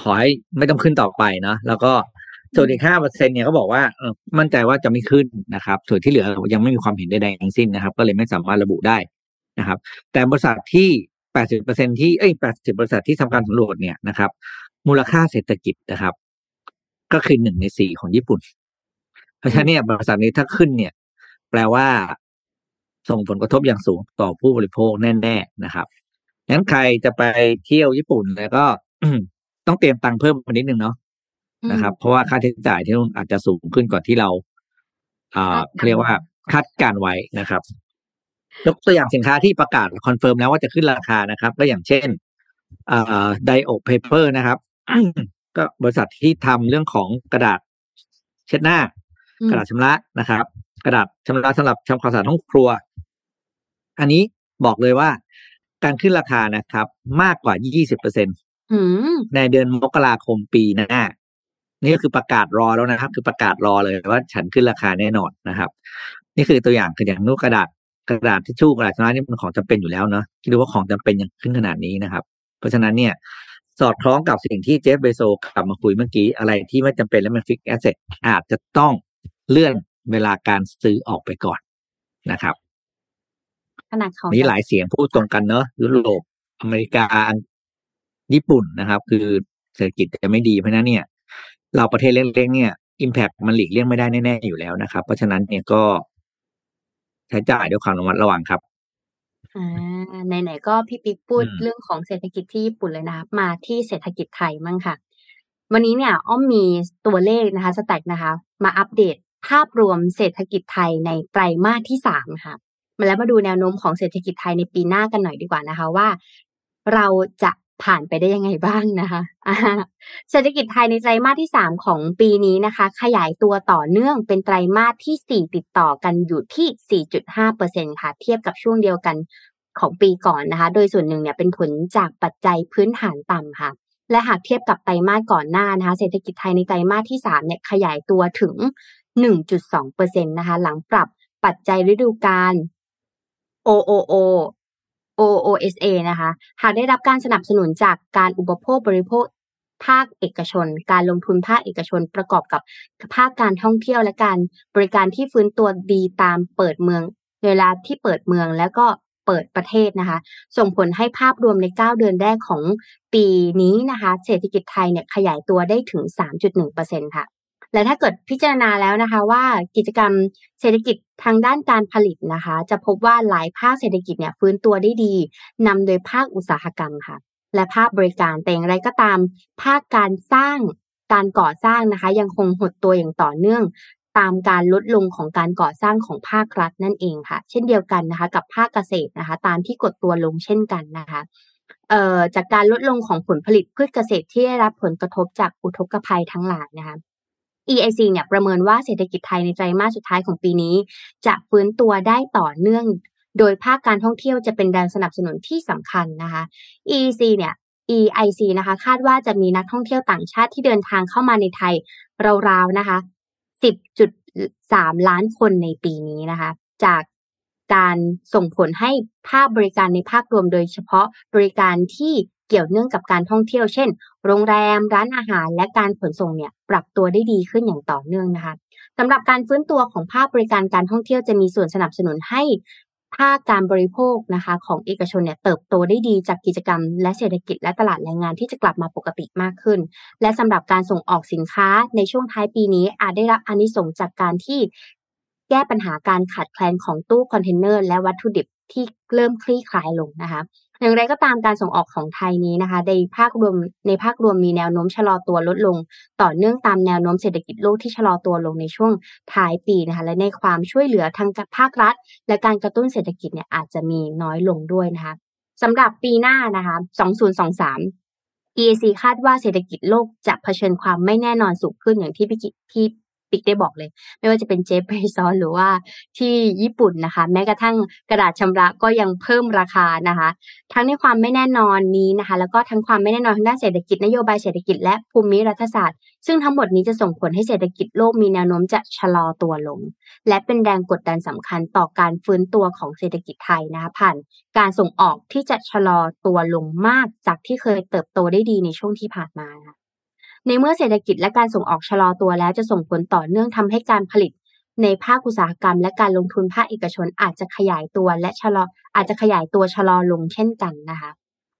ขอให้ไม่ต้องขึ้นต่อไปเนาะแล้วก็ ส่วนอีกห้าเปอร์เซ็นเนี่ยเขาบอกว่ามั่นใจว่าจะไม่ขึ้นนะครับ ส่วนที่เหลือยังไม่มีความเห็นใดๆทั้งสิ้นนะครับ ก็เลยไม่สามารถระบุได้นะครับ แต่บริษัทที่แปดสิบเปอร์เซ็นที่เอ้ยแปดสิบบริษัทที่ทำการสำรวจเนี่ยนะครับ มูลค่าเศรษฐกิจนะครับ ก็คือหนึ่งในสี่ของญี่ปุ่น เพราะฉะนั้นเนี่ยบริษัทนี้ถ้าขึ้นเนี่ย แปลว่าส่งผลกระทบอย่างสูงต่อผู้บริโภคแน่ๆนะครับงั้นใครจะไปเที่ยวญี่ปุ่นแล้วก็ต้องเตรียมตังค์เพิ่มมานิดนึงเนาะ นะครับ เพราะว่าค่าใช้จ่ายที่นู่นอาจจะสูงขึ้นกว่าที่เราอ่าเรียกว่าคาดการณ์ไว้นะครับ ยกตัวอย่างสินค้าที่ประกาศ confirm แล้วว่าจะขึ้นราคานะครับ ก็อย่างเช่นอ่า Daio Paper นะครับ ก็บริษัทที่ทำเรื่องของกระดาษเช็ดหน้า กระดาษชำระนะครับ กระดาษชำระสำหรับทำความสะอาดห้องครัว อันนี้บอกเลยว่า การขึ้นราคานะครับ มากกว่า 20เปอร์เซ็นต์ในเดือนมกราคมปีหน้า นี่ก็คือประกาศรอแล้วนะครับ คือประกาศรอเลยว่าฉันขึ้นราคาแน่นอนนะครับ นี่คือตัวอย่างคืออย่างนู้กระดาษกระดาษทิชชู่กระดาษชำระนี่มันของจำเป็นอยู่แล้วเนาะคิดดูว่าของจำเป็นยังขึ้นขนาดนี้นะครับ เพราะฉะนั้นเนี่ยสอดคล้องกับสิ่งที่เจฟเบโซกลับมาคุยเมื่อกี้อะไรที่ไม่จำเป็นแล้วมันฟิกแอสเซทอาจจะต้องเลื่อนเวลาการซื้อออกไปก่อนนะครับขนาดของมีหลายเสียงพูดตรงกันเนอะยุโรปอเมริกาญี่ปุ่นนะครับ คือเศรษฐกิจจะไม่ดีเพราะนั้นเนี่ย เราประเทศเล็กๆเนี่ยอิมแพคมันหลีกเลี่ยงไม่ได้แน่ๆอยู่แล้วนะครับ เพราะฉะนั้นเนี่ยก็ใช้จ่ายด้วยความระมัดระวังครับอ่าไหนๆก็พี่ปิ๊กพูดเรื่องของเศรษฐกิจที่ญี่ปุ่นเลยนะ มาที่เศรษฐกิจไทยมั่งค่ะ วันนี้เนี่ยอ้อมมีตัวเลขนะคะสแต็กนะคะ มาอัปเดตภาพรวมเศรษฐกิจไทยในไตรมาสที่สามค่ะมาแล้วมาดูแนวโน้มของเศรษฐกิจไทยในปีหน้ากันหน่อยดีกว่านะคะว่า เราจะ ผ่านไปได้ยังไงบ้างนะคะเศรษฐกิจไทยในไตรมาสที่สามของปีนี้นะคะ ขยายตัวต่อเนื่องเป็นไตรมาสที่สี่ติดต่อกันอยู่ที่สี่จุดห้าเปอร์เซ็นค่ะ เทียบกับช่วงเดียวกันของปีก่อนนะคะ โดยส่วนหนึ่งเนี่ยเป็นผลจากปัจจัยพื้นฐานต่ำค่ะ และหากเทียบกับไตรมาสก่อนหน้านะคะ เศรษฐกิจไทยในไตรมาสที่สามเนี่ยขยายตัวถึงหนึ่งจุดสองเปอร์เซ็นตนะคะ หลังปรับปัจจัยฤดูกาล OOO OOSA นะคะ หากได้รับการสนับสนุนจากการอุปโภคบริโภคภาคเอกชน การลงทุนภาคเอกชนประกอบกับภาคการท่องเที่ยวและการบริการที่ฟื้นตัวดีตามเปิดเมือง เวลาที่เปิดเมืองแล้วก็เปิดประเทศนะคะ ส่งผลให้ภาพรวมใน 9 เดือนแรกของปีนี้นะคะ เศรษฐกิจไทยเนี่ยขยายตัวได้ถึง 3.1%ค่ะ และถ้าเกิดพิจารณาแล้วนะคะ ว่ากิจกรรมเศรษฐกิจทางด้านการผลิตนะคะ จะพบว่าหลายภาคเศรษฐกิจเนี่ยฟื้นตัวได้ดีนำโดยภาคอุตสาหกรรมค่ะ และภาคบริการแต่อย่างไรก็ตาม ภาคการสร้างการก่อสร้างนะคะ ยังคงหดตัวอย่างต่อเนื่องตามการลดลงของการก่อสร้างของภาครัฐนั่นเองค่ะ เช่นเดียวกันนะคะ กับภาคเกษตรนะคะ ตามที่กดตัวลงเช่นกันนะคะจากการลดลงของผลผลิตพืชเกษตรที่ได้รับผลกระทบจากอุทกภัยทั้งหลายนะคะ EIC เนี่ยประเมินว่าเศรษฐกิจไทยในไตรมาสสุดท้ายของปีนี้ จะฟื้นตัวได้ต่อเนื่อง โดยภาคการท่องเที่ยวจะเป็นแรงสนับสนุนที่สำคัญนะคะ EIC เนี่ย EIC นะคะ คาดว่าจะมีนักท่องเที่ยวต่างชาติที่เดินทางเข้ามาในไทยราวๆนะคะ10.3 ล้านคนในปีนี้นะคะ จากการส่งผลให้ภาคบริการในภาครวมโดยเฉพาะบริการที่ เกี่ยวเนื่องกับการท่องเที่ยว เช่น โรงแรม ร้านอาหาร และการขนส่งเนี่ยปรับตัวได้ดีขึ้นอย่างต่อเนื่องนะคะสำหรับการฟื้นตัวของภาคบริการการท่องเที่ยวจะมีส่วนสนับสนุนให้ภาคการบริโภคนะคะของเอกชนเนี่ยเติบโตได้ดีจากกิจกรรม และเศรษฐกิจและตลาดแรงงานที่จะกลับมาปกติมากขึ้น และสำหรับการส่งออกสินค้าในช่วงท้ายปีนี้อาจได้รับอานิสงส์จากการที่แก้ปัญหาการขาดแคลนของตู้คอนเทนเนอร์และวัตถุดิบ ที่เริ่มคลี่คลายลงนะคะอย่างไรก็ตามการส่งออกของไทยนี้นะคะในภาครวมในภาครวมมีแนวโน้มชะลอตัวลดลง ต่อเนื่องตามแนวโน้มเศรษฐกิจโลกที่ชะลอตัวลงในช่วงท้ายปีนะคะและในความช่วยเหลือทางภาครัฐ และการกระตุ้นเศรษฐกิจเนี่ยอาจจะมีน้อยลงด้วยนะคะสำหรับปีหน้านะคะ 2023 EAC คาดว่าเศรษฐกิจโลกจะเผชิญความไม่แน่นอนสูงขึ้นอย่างที่พี่พ ปิกได้บอกเลย ไม่ว่าจะเป็นเจฟเบซอนหรือว่าที่ญี่ปุ่นนะคะ แม้กระทั่งกระดาษชำระก็ยังเพิ่มราคานะคะ ทั้งในความไม่แน่นอนนี้นะคะ แล้วก็ทั้งความไม่แน่นอนทางด้านเศรษฐกิจนโยบายเศรษฐกิจและภูมิรัฐศาสตร์ ซึ่งทั้งหมดนี้จะส่งผลให้เศรษฐกิจโลกมีแนวโน้มจะชะลอตัวลง และเป็นแรงกดดันสำคัญต่อการฟื้นตัวของเศรษฐกิจไทยนะคะผ่านการส่งออกที่จะชะลอตัวลงมากจากที่เคยเติบโตได้ดีในช่วงที่ผ่านมาค่ะ ในเมื่อเศรษฐกิจและการส่งออกชะลอตัวแล้วจะส่งผลต่อเนื่องทำให้การผลิต ในภาคอุตสาหกรรม และการลงทุนภาคเอกชนอาจจะขยายตัวและชะลออาจจะขยายตัวชะลอลงเช่นกันนะคะ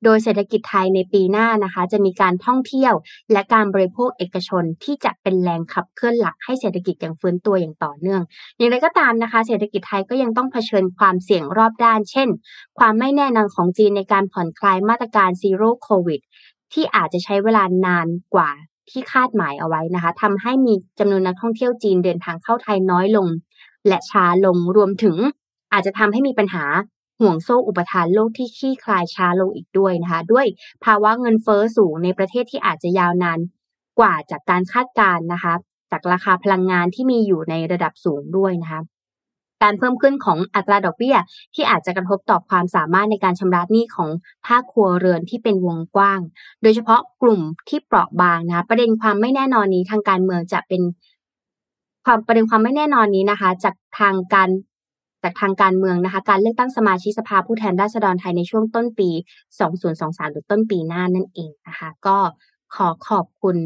โดยเศรษฐกิจไทยในปีหน้านะคะ จะมีการท่องเที่ยว และการบริโภคเอกชนที่จะเป็นแรงขับเคลื่อนหลักให้เศรษฐกิจยังฟื้นตัวอย่างต่อเนื่อง อย่างไรก็ตามนะคะ เศรษฐกิจไทยก็ยังต้องเผชิญความเสี่ยงรอบด้าน เช่น ความไม่แน่นอนของจีนในการผ่อนคลายมาตรการซีโร่โควิดที่อาจจะใช้เวลานานกว่า ที่คาดหมายเอาไว้นะคะทำให้มีจำนวนนักท่องเที่ยวจีนเดินทางเข้าไทยน้อยลง และช้าลงรวมถึงอาจจะทำให้มีปัญหาห่วงโซ่อุปทานโลกที่คลี่คลายช้าลงอีกด้วยนะคะ ด้วยภาวะเงินเฟอ้อสูงในประเทศที่อาจจะยาวนานกว่าจากการคาดการณ์นะคะจากราคาพลังงานที่มีอยู่ในระดับสูงด้วยนะคะ การเพิ่มขึ้นของอัตราดอกเบี้ย ที่อาจจะกระทบต่อความสามารถในการชำระหนี้ของภาคครัวเรือนที่เป็นวงกว้าง โดยเฉพาะกลุ่มที่เปราะบางนะคะประเด็นความไม่แน่นอนนี้ทางการเมืองจะเป็น ความประเด็นความไม่แน่นอนนี้นะคะ จากทางการจากทางการเมืองนะคะ การเลือกตั้งสมาชิกสภาผู้แทนราษฎรไทยในช่วงต้นปี 2023 หรือต้นปีหน้านั่นเองนะคะ ก็ขอขอบคุณ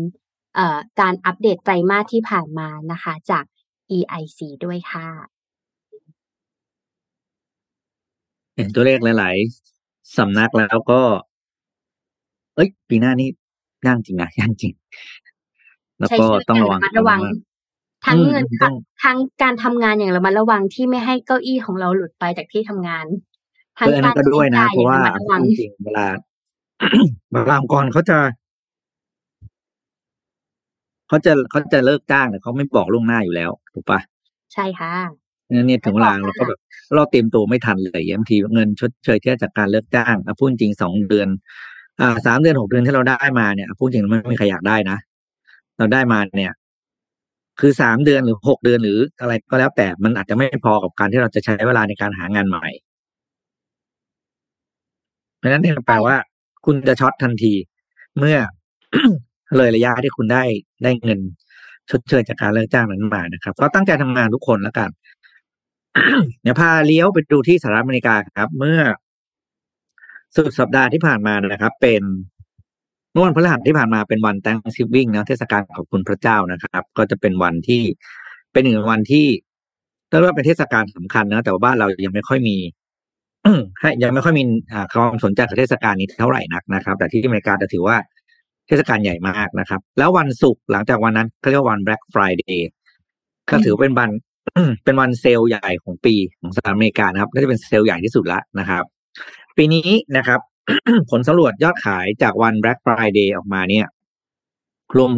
การอัปเดตไตรมาสที่ผ่านมานะคะจาก EIC ด้วยค่ะ เห็นตัวเลขหลาย ๆ สำนักแล้วก็ เอ้ย ปีหน้านี้ย่างจริงนะย่างจริง แล้วก็ต้องระวังระวัง ทั้งเงินทั้งการทำงานอย่างระมัดระวังที่ไม่ให้เก้าอี้ของเราหลุดไปจากที่ทำงานทั้งการก็ด้วยนะเพราะว่าจริงเวลาเวลาองค์กรเขาจะเขาจะเขาจะเลิกจ้างแต่เขาไม่บอกล่วงหน้าอยู่แล้วถูกปะใช่ค่ะ เนี่ยถึงเวลาเราก็แบบเราเตรียมตัวไม่ทันเลยบางทีเงินชดเชยที่จากการเลิกจ้างพูดจริงสองเดือน อ่าสามเดือนหกเดือนที่เราได้มาเนี่ยพูดจริงไม่มีใครอยากได้นะเราได้มาเนี่ย คือสามเดือนหรือหกเดือนหรืออะไรก็แล้วแต่มันอาจจะไม่พอกับการที่เราจะใช้เวลาในการหางานใหม่เพราะนั้นเนี่ยแปลว่า คุณจะช็อตทันที เมื่อเลยระยะที่คุณได้ได้เงินชดเชยจากการเลิกจ้างนั้นมานะครับ ก็ตั้งใจทำงานทุกคนแล้วกัน เดี๋ยวพาเลี้ยวไปดูที่สหรัฐอเมริกาครับ เมื่อสุดสัปดาห์ที่ผ่านมานะครับ เป็นเมื่อวันพฤหัสที่ผ่านมาเป็นวัน Thanksgiving นะเทศกาลขอบคุณพระเจ้านะครับ ก็จะเป็นวันที่เป็นหนึ่งวันที่เรียกว่าเป็นเทศกาลสำคัญนะแต่ว่าบ้านเรายังไม่ค่อยมีให้ยังไม่ค่อยมีความสนใจกับเทศกาลนี้เท่าไหร่นักนะครับ แต่ที่อเมริกาจะถือว่าเทศกาลใหญ่มากนะครับ แล้ววันศุกร์หลังจากวันนั้นเขาเรียกวัน Black Friday ก็ถือเป็นวัน เป็นวันเซลล์ใหญ่ของปีของสหรัฐอเมริกานะครับ ก็จะเป็นเซลล์ใหญ่ที่สุดละนะครับ ปีนี้นะครับ ผลสำรวจยอดขายจากวัน Black Friday ออกมาเนี่ย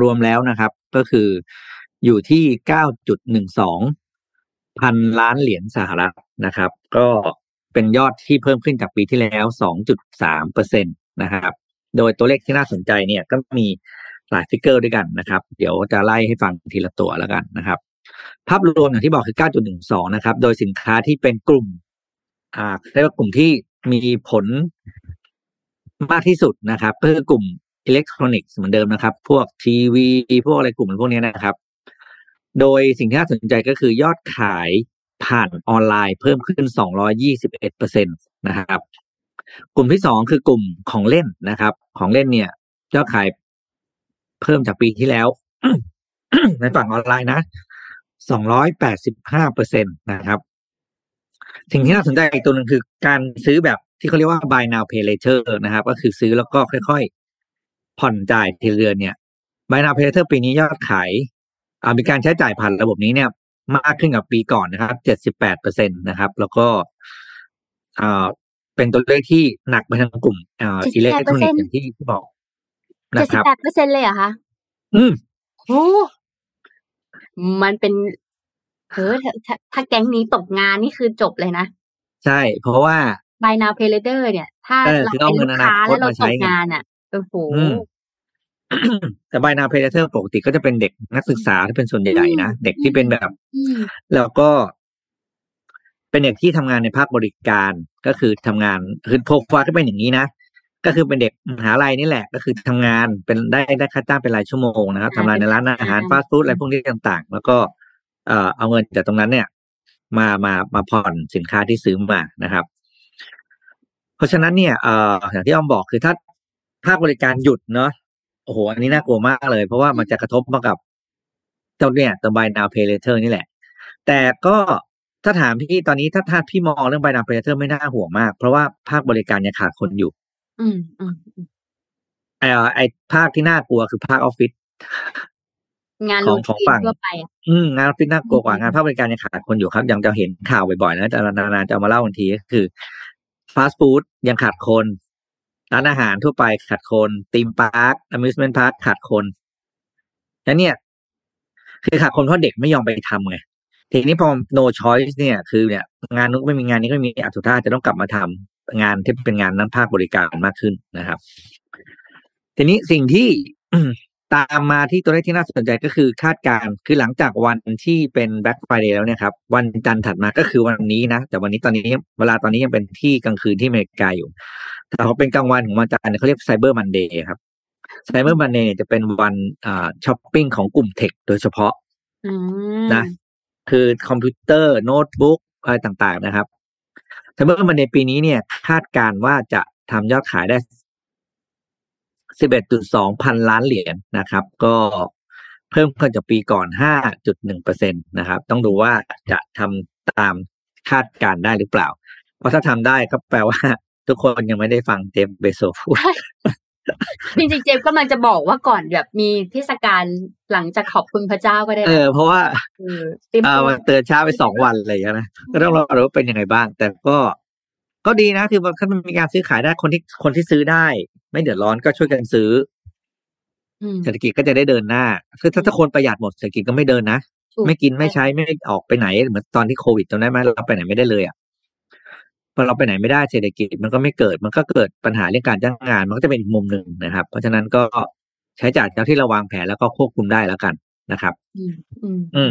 รวมๆแล้วนะครับ ก็คืออยู่ที่เก้าจุดหนึ่งสองพันล้านเหรียญสหรัฐนะครับ ก็เป็นยอดที่เพิ่มขึ้นจากปีที่แล้วสองจุดสามเปอร์เซ็นตนะครับ โดยตัวเลขที่น่าสนใจเนี่ยก็มีหลายฟิกเกอร์ด้วยกันนะครับ เดี๋ยวจะไล่ให้ฟังทีละตัวแล้วกันนะครับ ภาพรวมอย่างที่บอกคือ 9.12 นะครับ โดยสินค้าที่เป็นกลุ่ม อ่าเรียกว่ากลุ่มที่มีผลมากที่สุดนะครับก็คือกลุ่มอิเล็กทรอนิกส์เหมือนเดิมนะครับ พวกทีวี พวกอะไรกลุ่มพวกนี้นะครับ โดยสิ่งที่น่าสนใจก็คือยอดขายผ่านออนไลน์เพิ่มขึ้น 221เปอร์เซ็นตนะครับ กลุ่มที่สองคือกลุ่มของเล่นนะครับ ของเล่นเนี่ย ยอดขายเพิ่มจากปีที่แล้ว ในฝั่งออนไลน์นะ สองร้อยแปดสิบห้าเปอร์เซ็นตนะครับ สิ่งที่น่าสนใจอีกตัวหนึ่งคือการซื้อแบบที่เขาเรียกว่า buy now pay later นะครับ ก็คือซื้อแล้วก็ค่อยๆ ผ่อนจ่ายทีเดือนเนี่ย buy now pay later ปีนี้ยอดขายมีการใช้จ่ายผ่านระบบนี้เนี่ย มากขึ้นกับปีก่อนนะครับเจ็ดสิบแปดเปอร์เซ็นตนะครับ แล้วก็เป็นตัวเลขที่หนักไปทางกลุ่มอิเล็กทรอนิกส์อย่างที่บอกนะครับเจ็ดสิบแปดเปอร์เซ็นเลยเหรอคะ อืมโอ้ มันเป็นเออถ้าถ้าแก๊งนี้ตกงานนี่คือจบเลยนะ ใช่ เพราะว่า Buy Now Pay Later เนี่ย ถ้าเราเป็นลูกค้าแล้วเราตกงานอะโอ้โหแต่บายนาเพเดเตอร์ปกติก็จะเป็นเด็กนักศึกษาที่เป็นส่วนใหญ่นะ เด็กที่เป็นแบบอืมแล้วก็ เป็นเด็กที่ทำงานในภาคบริการก็คือทำงานคือโปรไฟล์ก็เป็นอย่างนี้นะ ก็คือเป็นเด็กมหาลัยนี่แหละ ก็คือทำงานเป็นได้ได้ค่าจ้างเป็นรายชั่วโมงนะครับทำงานในร้านอาหารฟาสต์ฟู้ดอะไรพวกนี้ต่างๆ แล้วก็เอ่อเอาเงินจากตรงนั้นเนี่ย มามามาผ่อนสินค้าที่ซื้อมานะครับ เพราะฉะนั้นเนี่ยเอ่ออย่างที่อ้อมบอกคือถ้าภาคบริการหยุดเนาะโอ้โหอันนี้น่ากลัวมากเลย เพราะว่ามันจะกระทบมากับเจ้าเนี่ยตัว buy now pay later นี่แหละ แต่ก็ถ้าถามพี่ตอนนี้ถ้าถ้าพี่มองเรื่อง buy now pay later ไม่น่าห่วงมาก เพราะว่าภาคบริการยังขาดคนอยู่ อืม อืมไอ้เอ่อ ไอ้ภาคที่น่ากลัวคือภาคออฟฟิศ งานขโรอง งของทีนฝั่ง ทั่วไปอะ อืม งานออฟฟิศน่ากลัวกว่าอืมงานภาคบริการยังขาดคนอยู่ครับ ยังจะเห็นข่าวบ่อย ๆ นะ แต่นาน ๆ จะเอามาเล่าบางที ก็คือฟาสต์ฟู้ดยังขาดคน ร้านอาหารทั่วไปขาดคนตีมพาร์คอมิสเมนต์พาร์คขาดคน แล้วเนี่ย คือขาดคนเพราะเด็กไม่ยอมไปทำไง ทีนี้พอ no choice เนี่ย คือเนี่ย งานนู้นไม่มี งานนี้ก็ไม่มีอัตุท่าจะต้องกลับมาทำ งานที่เป็นงานนั้นภาคบริการมากขึ้นนะครับ ทีนี้สิ่งที่ตามมาที่ตัวเลขที่น่าสนใจก็คือคาดการณ์คือหลังจากวันที่เป็น Black Friday แล้วเนี่ยครับวันจันทร์ถัดมาก็คือวันนี้นะ แต่วันนี้ตอนนี้เวลาตอนนี้ยังเป็นที่กลางคืนที่อเมริกาอยู่ แต่พอเป็นกลางวันของวันจันทร์เนี่ยเขาเรียก Cyber Monday ครับ Cyber Monday เนี่ยจะเป็นวันอ่าช้อปปิ้งของกลุ่ม tech โดยเฉพาะอืมนะคือคอมพิวเตอร์โน้ตบุ๊กอะไรต่างๆนะครับ Cyber Monday ปีนี้เนี่ยคาดการว่าจะทำยอดขายได้ 11.2 พันล้านเหรียญนะครับ ก็เพิ่มขึ้นจากปีก่อน 5.1เปอร์เซ็นตนะครับ ต้องดูว่าจะทำตามคาดการได้หรือเปล่า เพราะถ้าทำได้ก็แปลว่า ทุกคนยังไม่ได้ฟังเจมเบโซพูด จริงๆเจมส์กำลังจะบอกว่าก่อนแบบมีเทศกาลหลังจากขอบคุณพระเจ้าก็ได้ เอนะอเพราะว่าเออเตรียมเอตัอวมันเตือนช้าไปสองวันอะไรอย่างเงี้ยนะก็ต้องรอดูว่าเป็นยังไงบ้าง แต่ก็ก็ดีนะคือมันมันมีการซื้อขายได้คนที่คนที่ซื้อได้ ไม่เดือดร้อนก็ช่วยกันซื้ออืมเศรษฐกิจก็จะได้เดินหน้าคือถ้าถ้าคนประหยัดหมดเศรษฐกิจก็ไม่เดินนะถูกไม่กินไม่ใช้ไม่ออกไปไหนเหมือนตอนที่โควิดจำได้ไหมเราไปไหนไม่ได้เลยอะ พอเราไปไหนไม่ได้เศรษฐกิจมันก็ไม่เกิด มันก็เกิดปัญหาเรื่องการจ้างงาน มันก็จะเป็นอีกมุมหนึ่งนะครับ เพราะฉะนั้นก็ใช้จ่ายเท่าที่เราวางแผนแล้วก็ควบคุมได้แล้วกันนะครับอืมอืมอืม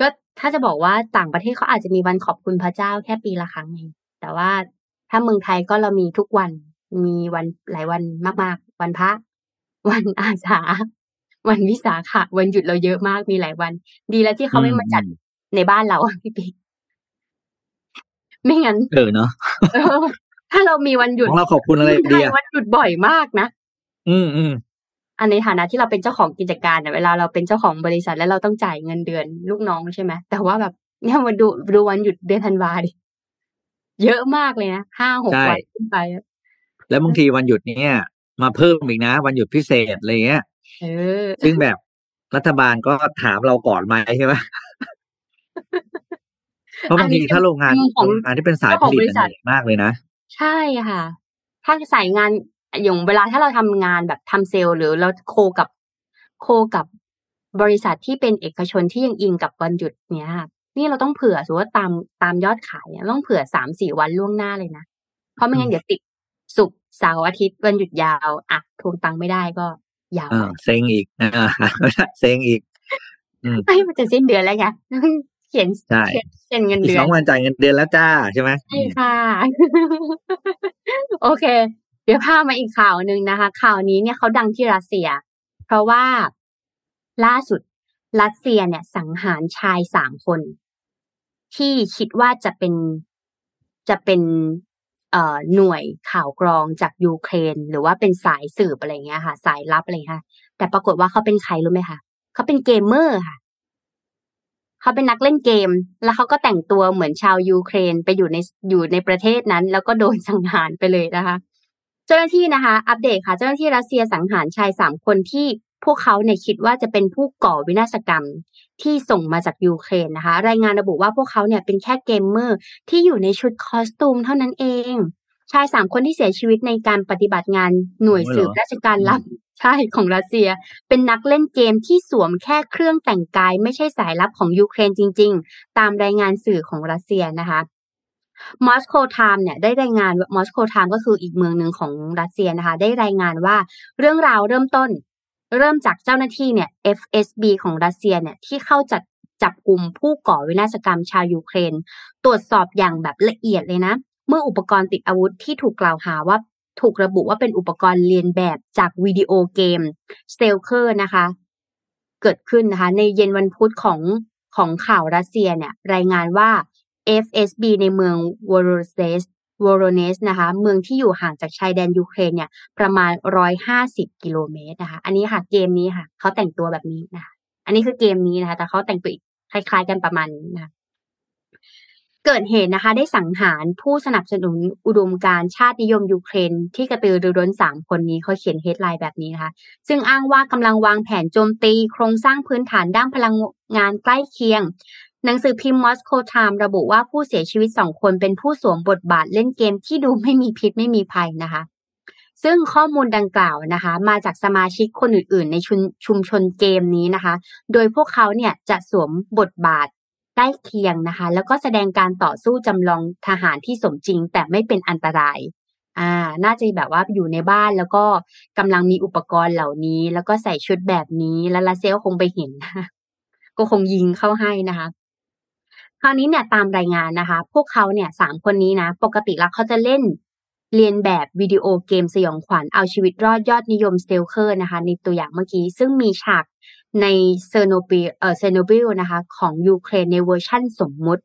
ก็ถ้าจะบอกว่าต่างประเทศเขาอาจจะมีวันขอบคุณพระเจ้าแค่ปีละครั้งเองแต่ว่าถ้าเมืองไทยก็เรามีทุกวันมีวันหลายวันมาก ๆ วันพระวันอาสา วันวิสาขะวันหยุดเราเยอะมากมีหลายวัน ดีแล้วที่เขาไม่มาจัดในบ้านเราอะพี่ปิ๊ก ไม่งั้นเออเนาะเออถ้าเรามีวันหยุดของเราขอบคุณอะไรเมืองไทดียอะวันหยุดบ่อยมากนะอืมอืมอันในฐานะที่เราเป็นเจ้าของกิจการเนี่ยเวลาเราเป็นเจ้าของบริษัทแล้วเราต้องจ่ายเงินเดือนลูกน้องใช่ไหมแต่ว่าแบบเนี่ยมาดูดูวันหยุดเดือนธันวาดิเยอะมากเลยนะห้าหกใช่วันขึ้นไปอะแล้วบางทีวันหยุดเนี่ย มาเพิ่มอีกนะ วันหยุดพิเศษอะไรเงี้ยเออซึ่งแบบรัฐบาลก็ถามเราก่อนไหมใช่ไหม เพราะบางทีถ้าโรงงานมุมของโรงงานที่เป็นสายผลิตเจ้าของบริษัทเหนื่อยมากเลยนะ ใช่ค่ะ ถ้าสายงานอย่างเวลาถ้าเราทำงานแบบทำเซลล์หรือเราโคกับโคกับบริษัทที่เป็นเอกชนที่ยังอิงกับวันหยุดเนี้ยค่ะนี่เราต้องเผื่อสมมติว่าตามตามยอดขายเนี่ยต้องเผื่อสามสี่วันล่วงหน้าเลยนะ เพราะไม่งั้นเดี๋ยวติดศุกร์เสาร์อาทิตย์วันหยุดยาวอะทวงตังค์ไม่ได้ก็ยาวเออเซ็งอีกอ่าเซ็งอีกอืมไม่มันจะสิ้นเดือนแล้วไง เขียนใช่เขียนเซ็นเงินอีกเดืสออนงวันจ่ายเงินเดือนแล้วจ้าใช่ไหมใช่ค่ะ โอเค เดี๋ยวพามาอีกข่าวหนึ่งนะคะ ข่าวนี้เนี่ยเขาดังที่รัสเซีย เพราะว่าล่าสุดรัสเซียเนี่ย สังหารชายสามคน ที่คิดว่าจะเป็นจะเป็นเอ่อหน่วยข่าวกรองจากยูเครน หรือว่าเป็นสายสืบอะไรเงี้ยค่ะ สายลับอะไรเงี้ยค่ะ แต่ปรากฏว่าเขาเป็นใครรู้ไหมคะเขาเป็นเกมเมอร์ค่ะ เขาเป็นนักเล่นเกม แล้วเขาก็แต่งตัวเหมือนชาวยูเครนไปอยู่ในอยู่ในประเทศนั้น แล้วก็โดนสังหารไปเลยนะคะ เจ้าหน้าที่นะคะ อัปเดตค่ะ เจ้าหน้าที่รัสเซียสังหารชายสามคนที่พวกเขาเนี่ยคิดว่าจะเป็นผู้ก่อวินาศกรรมที่ส่งมาจากยูเครนนะคะ รายงานระบุว่าพวกเขาเนี่ยเป็นแค่เกมเมอร์ที่อยู่ในชุด costume เท่านั้นเอง ชายสามคนที่เสียชีวิตในการปฏิบัติงานหน่วยสืบราชการลับใช่ของรัสเซีย เป็นนักเล่นเกมที่สวมแค่เครื่องแต่งกาย ไม่ใช่สายลับของยูเครนจริง ๆ ตามรายงานสื่อของรัสเซียนะคะ Moscow Times เนี่ยได้รายงาน Moscow Times ก็คืออีกเมืองหนึ่งของรัสเซียนะคะ ได้รายงานว่าเรื่องราวเริ่มต้น เริ่มจากเจ้าหน้าที่เนี่ย FSB ของรัสเซียเนี่ยที่เข้าจัดจับกลุ่มผู้ก่อวินาศกรรมชาวยูเครน ตรวจสอบอย่างแบบละเอียดเลยนะ เมื่ออุปกรณ์ติดอาวุธที่ถูกกล่าวหาว่าถูกระบุว่าเป็นอุปกรณ์เรียนแบบจากวิดีโอเกม s t a l k e r นะคะ เกิดขึ้นนะคะ ในเย็นวันพุธของของข่าวรัสเซียเนี่ยรายงานว่า FSB ในเมืองวอโรเซสวอโรเนสนะคะ เมืองที่อยู่ห่างจากชายแดนยูเครนเนี่ยประมาณ 150 กิโลเมตรนะคะ อันนี้ค่ะเกมนี้ค่ะ เขาแต่งตัวแบบนี้นะคะ อันนี้คือเกมนี้นะคะ แต่เขาแต่งตัวคล้าย ๆ กันประมาณนี้นะคะ เกิดเหตุนะคะได้สังหารผู้สนับสนุนอุดมการณ์ชาตินิยมยูเครน ที่กระตือรือร้นสามคนนี้เขาเขียน headline แบบนี้นะคะซึ่งอ้างว่ากำลังวางแผนโจมตี โครงสร้างพื้นฐานด้านพลังงานใกล้เคียง หนังสือพิมพ์ Moscow Times ระบุว่าผู้เสียชีวิตสองคนเป็นผู้สวมบทบาทเล่นเกมที่ดูไม่มีพิษไม่มีภัยนะคะ ซึ่งข้อมูลดังกล่าวนะคะ มาจากสมาชิกคนอื่น ๆ ในชชุมชนเกมนี้นะคะ โดยพวกเขาเนี่ยจะสวมบทบาท ใกล้เคียงนะคะ แล้วก็แสดงการต่อสู้จำลองทหารที่สมจริง แต่ไม่เป็นอันตราย อ่า น่าจะแบบว่าอยู่ในบ้านแล้วก็กำลังมีอุปกรณ์เหล่านี้ แล้วก็ใส่ชุดแบบนี้แล้วรัสเซียคงไปเห็นก็คงยิงเข้าให้นะคะคราวนี้เนี่ยตามรายงานนะคะ พวกเขาเนี่ยสามคนนี้นะ ปกติแล้วเขาจะเล่นเลียนแบบวิดีโอเกมสยองขวัญเอาชีวิตรอดยอดนิยม Stalker นะคะ ในตัวอย่างเมื่อกี้ ซึ่งมีฉาก ในเชอร์โนบิเอ่อเชอร์โนบิลนะคะของยูเครนในเวอร์ชั่นสมมุติ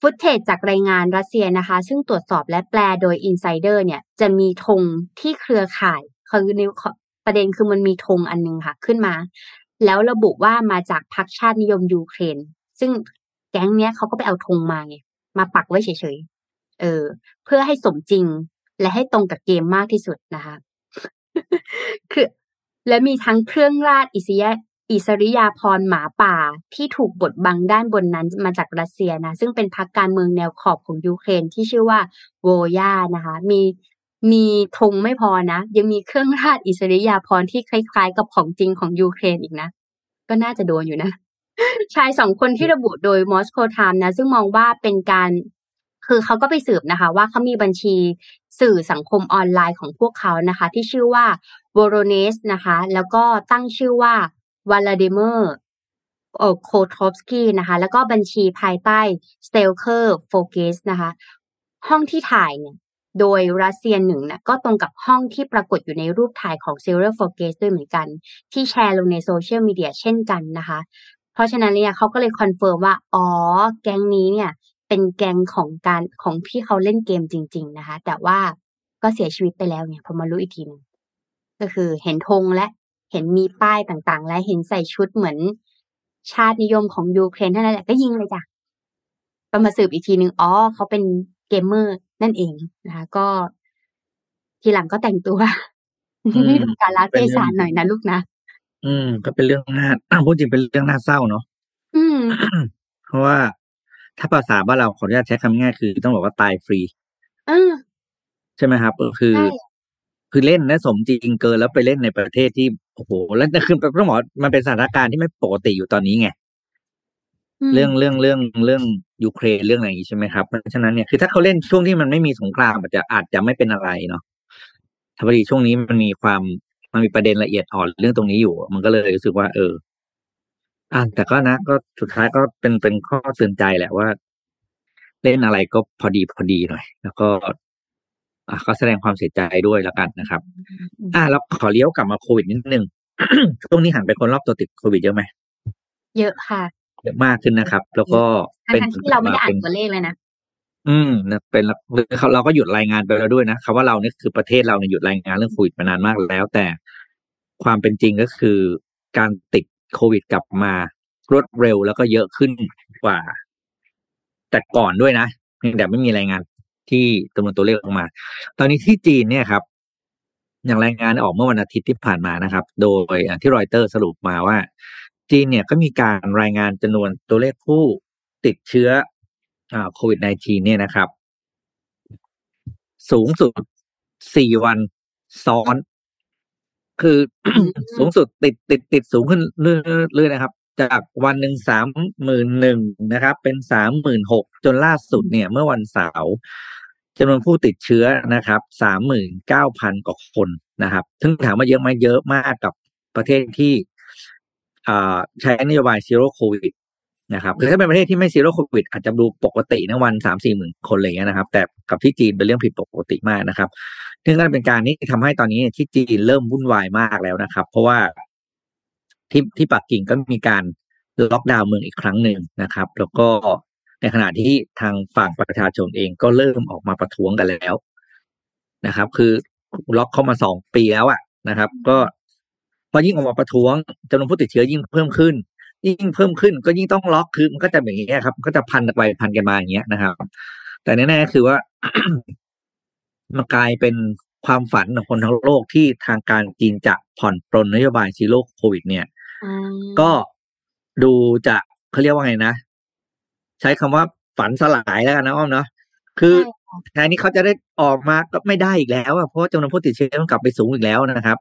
footage จากรายงานรัสเซียนะคะ ซึ่งตรวจสอบและแปลโดย Insider เนี่ยจะมีธงที่เครือข่ายคือในประเด็นคือมันมีธงอันนึงค่ะ ขึ้นมา แล้วระบุว่ามาจากพรรคชาตินิยมยูเครน ซึ่งแก๊งเนี้ยเขาก็ไปเอาธงมาไงมาปักไว้เฉยๆเออ เพื่อให้สมจริงและให้ตรงกับเกมมากที่สุดนะคะ คือ และมีทั้งเครื่องราชอิสยาอิสริยาภรณ์หมาป่าที่ถูกบดบังด้านบนนั้นมาจากรัสเซียนะ ซึ่งเป็นพรรคการเมืองแนวขอบของยูเครนที่ชื่อว่าโวยานะคะ มีมีธงไม่พอนะ ยังมีเครื่องราชอิสริยาภรณ์ที่คล้าย ๆ กับของจริงของยูเครนอีกนะ ก็น่าจะโดนอยู่นะ ชายสองคนที่ระบุโดย Moscow Times นะ ซึ่งมองว่าเป็นการ คือเขาก็ไปสืบนะคะ ว่าเขามีบัญชีสื่อสังคมออนไลน์ของพวกเขานะคะ ที่ชื่อว่า v o r o n e s นะคะ แล้วก็ตั้งชื่อว่าวลาดิเมอร์โคทอฟสกี้นะคะ แล้วก็บัญชีภายใต้ s t e l k e r f o c u s นะคะ ห้องที่ถ่ายเนี่ยโดยรัสเซียหนึ่งนะก็ตรงกับห้องที่ปรากฏอยู่ในรูปถ่ายของ s i l e r f o c u s ด้วยเหมือนกัน ที่แชร์ลงในโซเชียลมีเดียเช่นกันนะคะ เพราะฉะนั้นเนี่ยเขาก็เลย confirm ว่า อ๋อ แก๊งนี้เนี่ย เป็นแก๊งของการของที่เขาเล่นเกมจริง ๆนะคะ แต่ว่าก็เสียชีวิตไปแล้วเนี่ยพอมารู้อีกทีนึงก็คือเห็นธงและเห็นมีป้ายต่างๆ และเห็นใส่ชุดเหมือนชาตินิยมของยูเครนเท่านั้นแหละก็ยิงเลยจ้ะก็มาสืบอีกทีนึงอ๋อเขาเป็นเกมเมอร์นั่นเองนะคะก็ ทีหลังก็แต่งตัวไม่ดูการละเทศะหน่อยนะลูกนะอืม ก็เป็นเรื่องน่าพูดจริงเป็นเรื่องน่าเศร้าเนาะอืม เพราะว่า ถ้าภาษาบ้านเราขออนุญาตใช้คำง่ายคือต้องบอกว่าตายฟรีเออใช่ไหมครับก็คือใช่คือเล่นและสมจริงเกินแล้วไปเล่นในประเทศที่โอ้โหแล้วคือต้องบอกว่ามันเป็นสถานการณ์ที่ไม่ปกติอยู่ตอนนี้ไงมเรื่องเรื่องเรื่องเรื่องยูเครนเรื่องอะไรอย่างนี้ใช่ไหมครับเพราะฉะนั้นเนี่ยคือถ้าเขาเล่นช่วงที่มันไม่มีสงครามอาจจะอาจจะไม่เป็นอะไรเนาะถ้าพอดีช่วงนี้มันมีความมันมีประเด็นละเอียดอ่อนเรื่องตรงนี้อยู่ มันก็เลยรู้สึกว่า เออ อ่าแต่ก็นะก็สุดท้ายก็เป็นเป็นข้อเตือนใจแหละว่า เล่นอะไรก็พอดีพอดีหน่อย แล้วก็ อะก็แสดงความเสียใจด้วยแล้วกันนะครับ อ่าแล้วขอเลี้ยวกลับมาโควิดนิดนึงช่วงนี้หันไปคนรอบตัวติดโควิดเยอะไหมเยอะค่ะเยอะมากขึ้นนะครับ แล้วก็ทั้งๆที่เราไม่ได้อ่านตัวเลขเลยนะอืมนะเป็นเราเราก็หยุดรายงานไปแล้วด้วยนะคำว่าเราเนี่ยคือประเทศเราเนี่ยหยุดรายงานเรื่องโควิดมานานมากแล้ว แต่ความเป็นจริงก็คือการติด โควิดกลับมารวดเร็วแล้วก็เยอะขึ้นกว่า แต่ก่อนด้วยนะเพียงแต่ไม่มีรายงานที่จำนวนตัวเลขออกมา ตอนนี้ที่จีนเนี่ยครับ อย่างรายงานออกเมื่อวันอาทิตย์ที่ผ่านมานะครับ โดยที่รอยเตอร์สรุปมาว่า จีนเนี่ยก็มีการรายงานจำนวนตัวเลขผู้ติดเชื้ออโควิด -19 เนี่ยนะครับ สูงสุดสี่วันซ้อน คือสูงสุดติดติดติดสูงขึ้นเรื่อยๆนะครับ จากวันหนึ่งสามหมื่นหนึ่งนะครับ เป็นสามหมื่นหกจนล่าสุดเนี่ย เมื่อวันเสาร์จำนวนผู้ติดเชื้อนะครับสามหมื่นเก้าพันกว่าคนนะครับซึ่งถามว่าเยอะไหมเยอะมากกับประเทศที่ใช้นโยบายซีโร่โควิดนะครับคือถ้าเป็นประเทศที่ไม่ซีโร่โควิดอาจจะดูปกตินะวันสามสี่หมื่นคนอะไรเงี้ยนะครับ แต่กับที่จีนเป็นเรื่องผิดปกติมากนะครับ ซึ่งนั่นเป็นการนี้ทำให้ตอนนี้ที่จีนเริ่มวุ่นวายมากแล้วนะครับ เพราะว่าที่ที่ปักกิ่งก็มีการล็อกดาวน์เมืองอีกครั้งหนึ่งนะครับ แล้วก็ในขณะที่ทางฝั่งประชาชนเองก็เริ่มออกมาประท้วงกันแล้วนะครับ คือล็อกเข้ามาสองปีแล้วอะนะครับ ก็พอยิ่งออกมาประท้วงจำนวนผู้ติดเชื้อยิ่งเพิ่มขึ้น ยิ่งเพิ่มขึ้น ก็ยิ่งต้องล็อกคือมันก็จะแบบนี้ครับก็จะพันไปพันกันมาอย่างเงี้ยนะครับ แต่แน่ๆคือว่า มันกลายเป็นความฝันของคนทั้งโลกที่ทางการจีนจะผ่อนปลนนโยบายซีโร่โควิด เนี่ยก็ดูจะเขาเรียกว่าไงนะ ใช้คำว่าฝันสลายแล้วกันนะอ้อมเนาะคือแทนนี้เขาจะได้ออกมาก็ไม่ได้อีกแล้วเพราะจำนวนผู้ติดเชื้อมันกลับไปสูงอีกแล้วนะครับ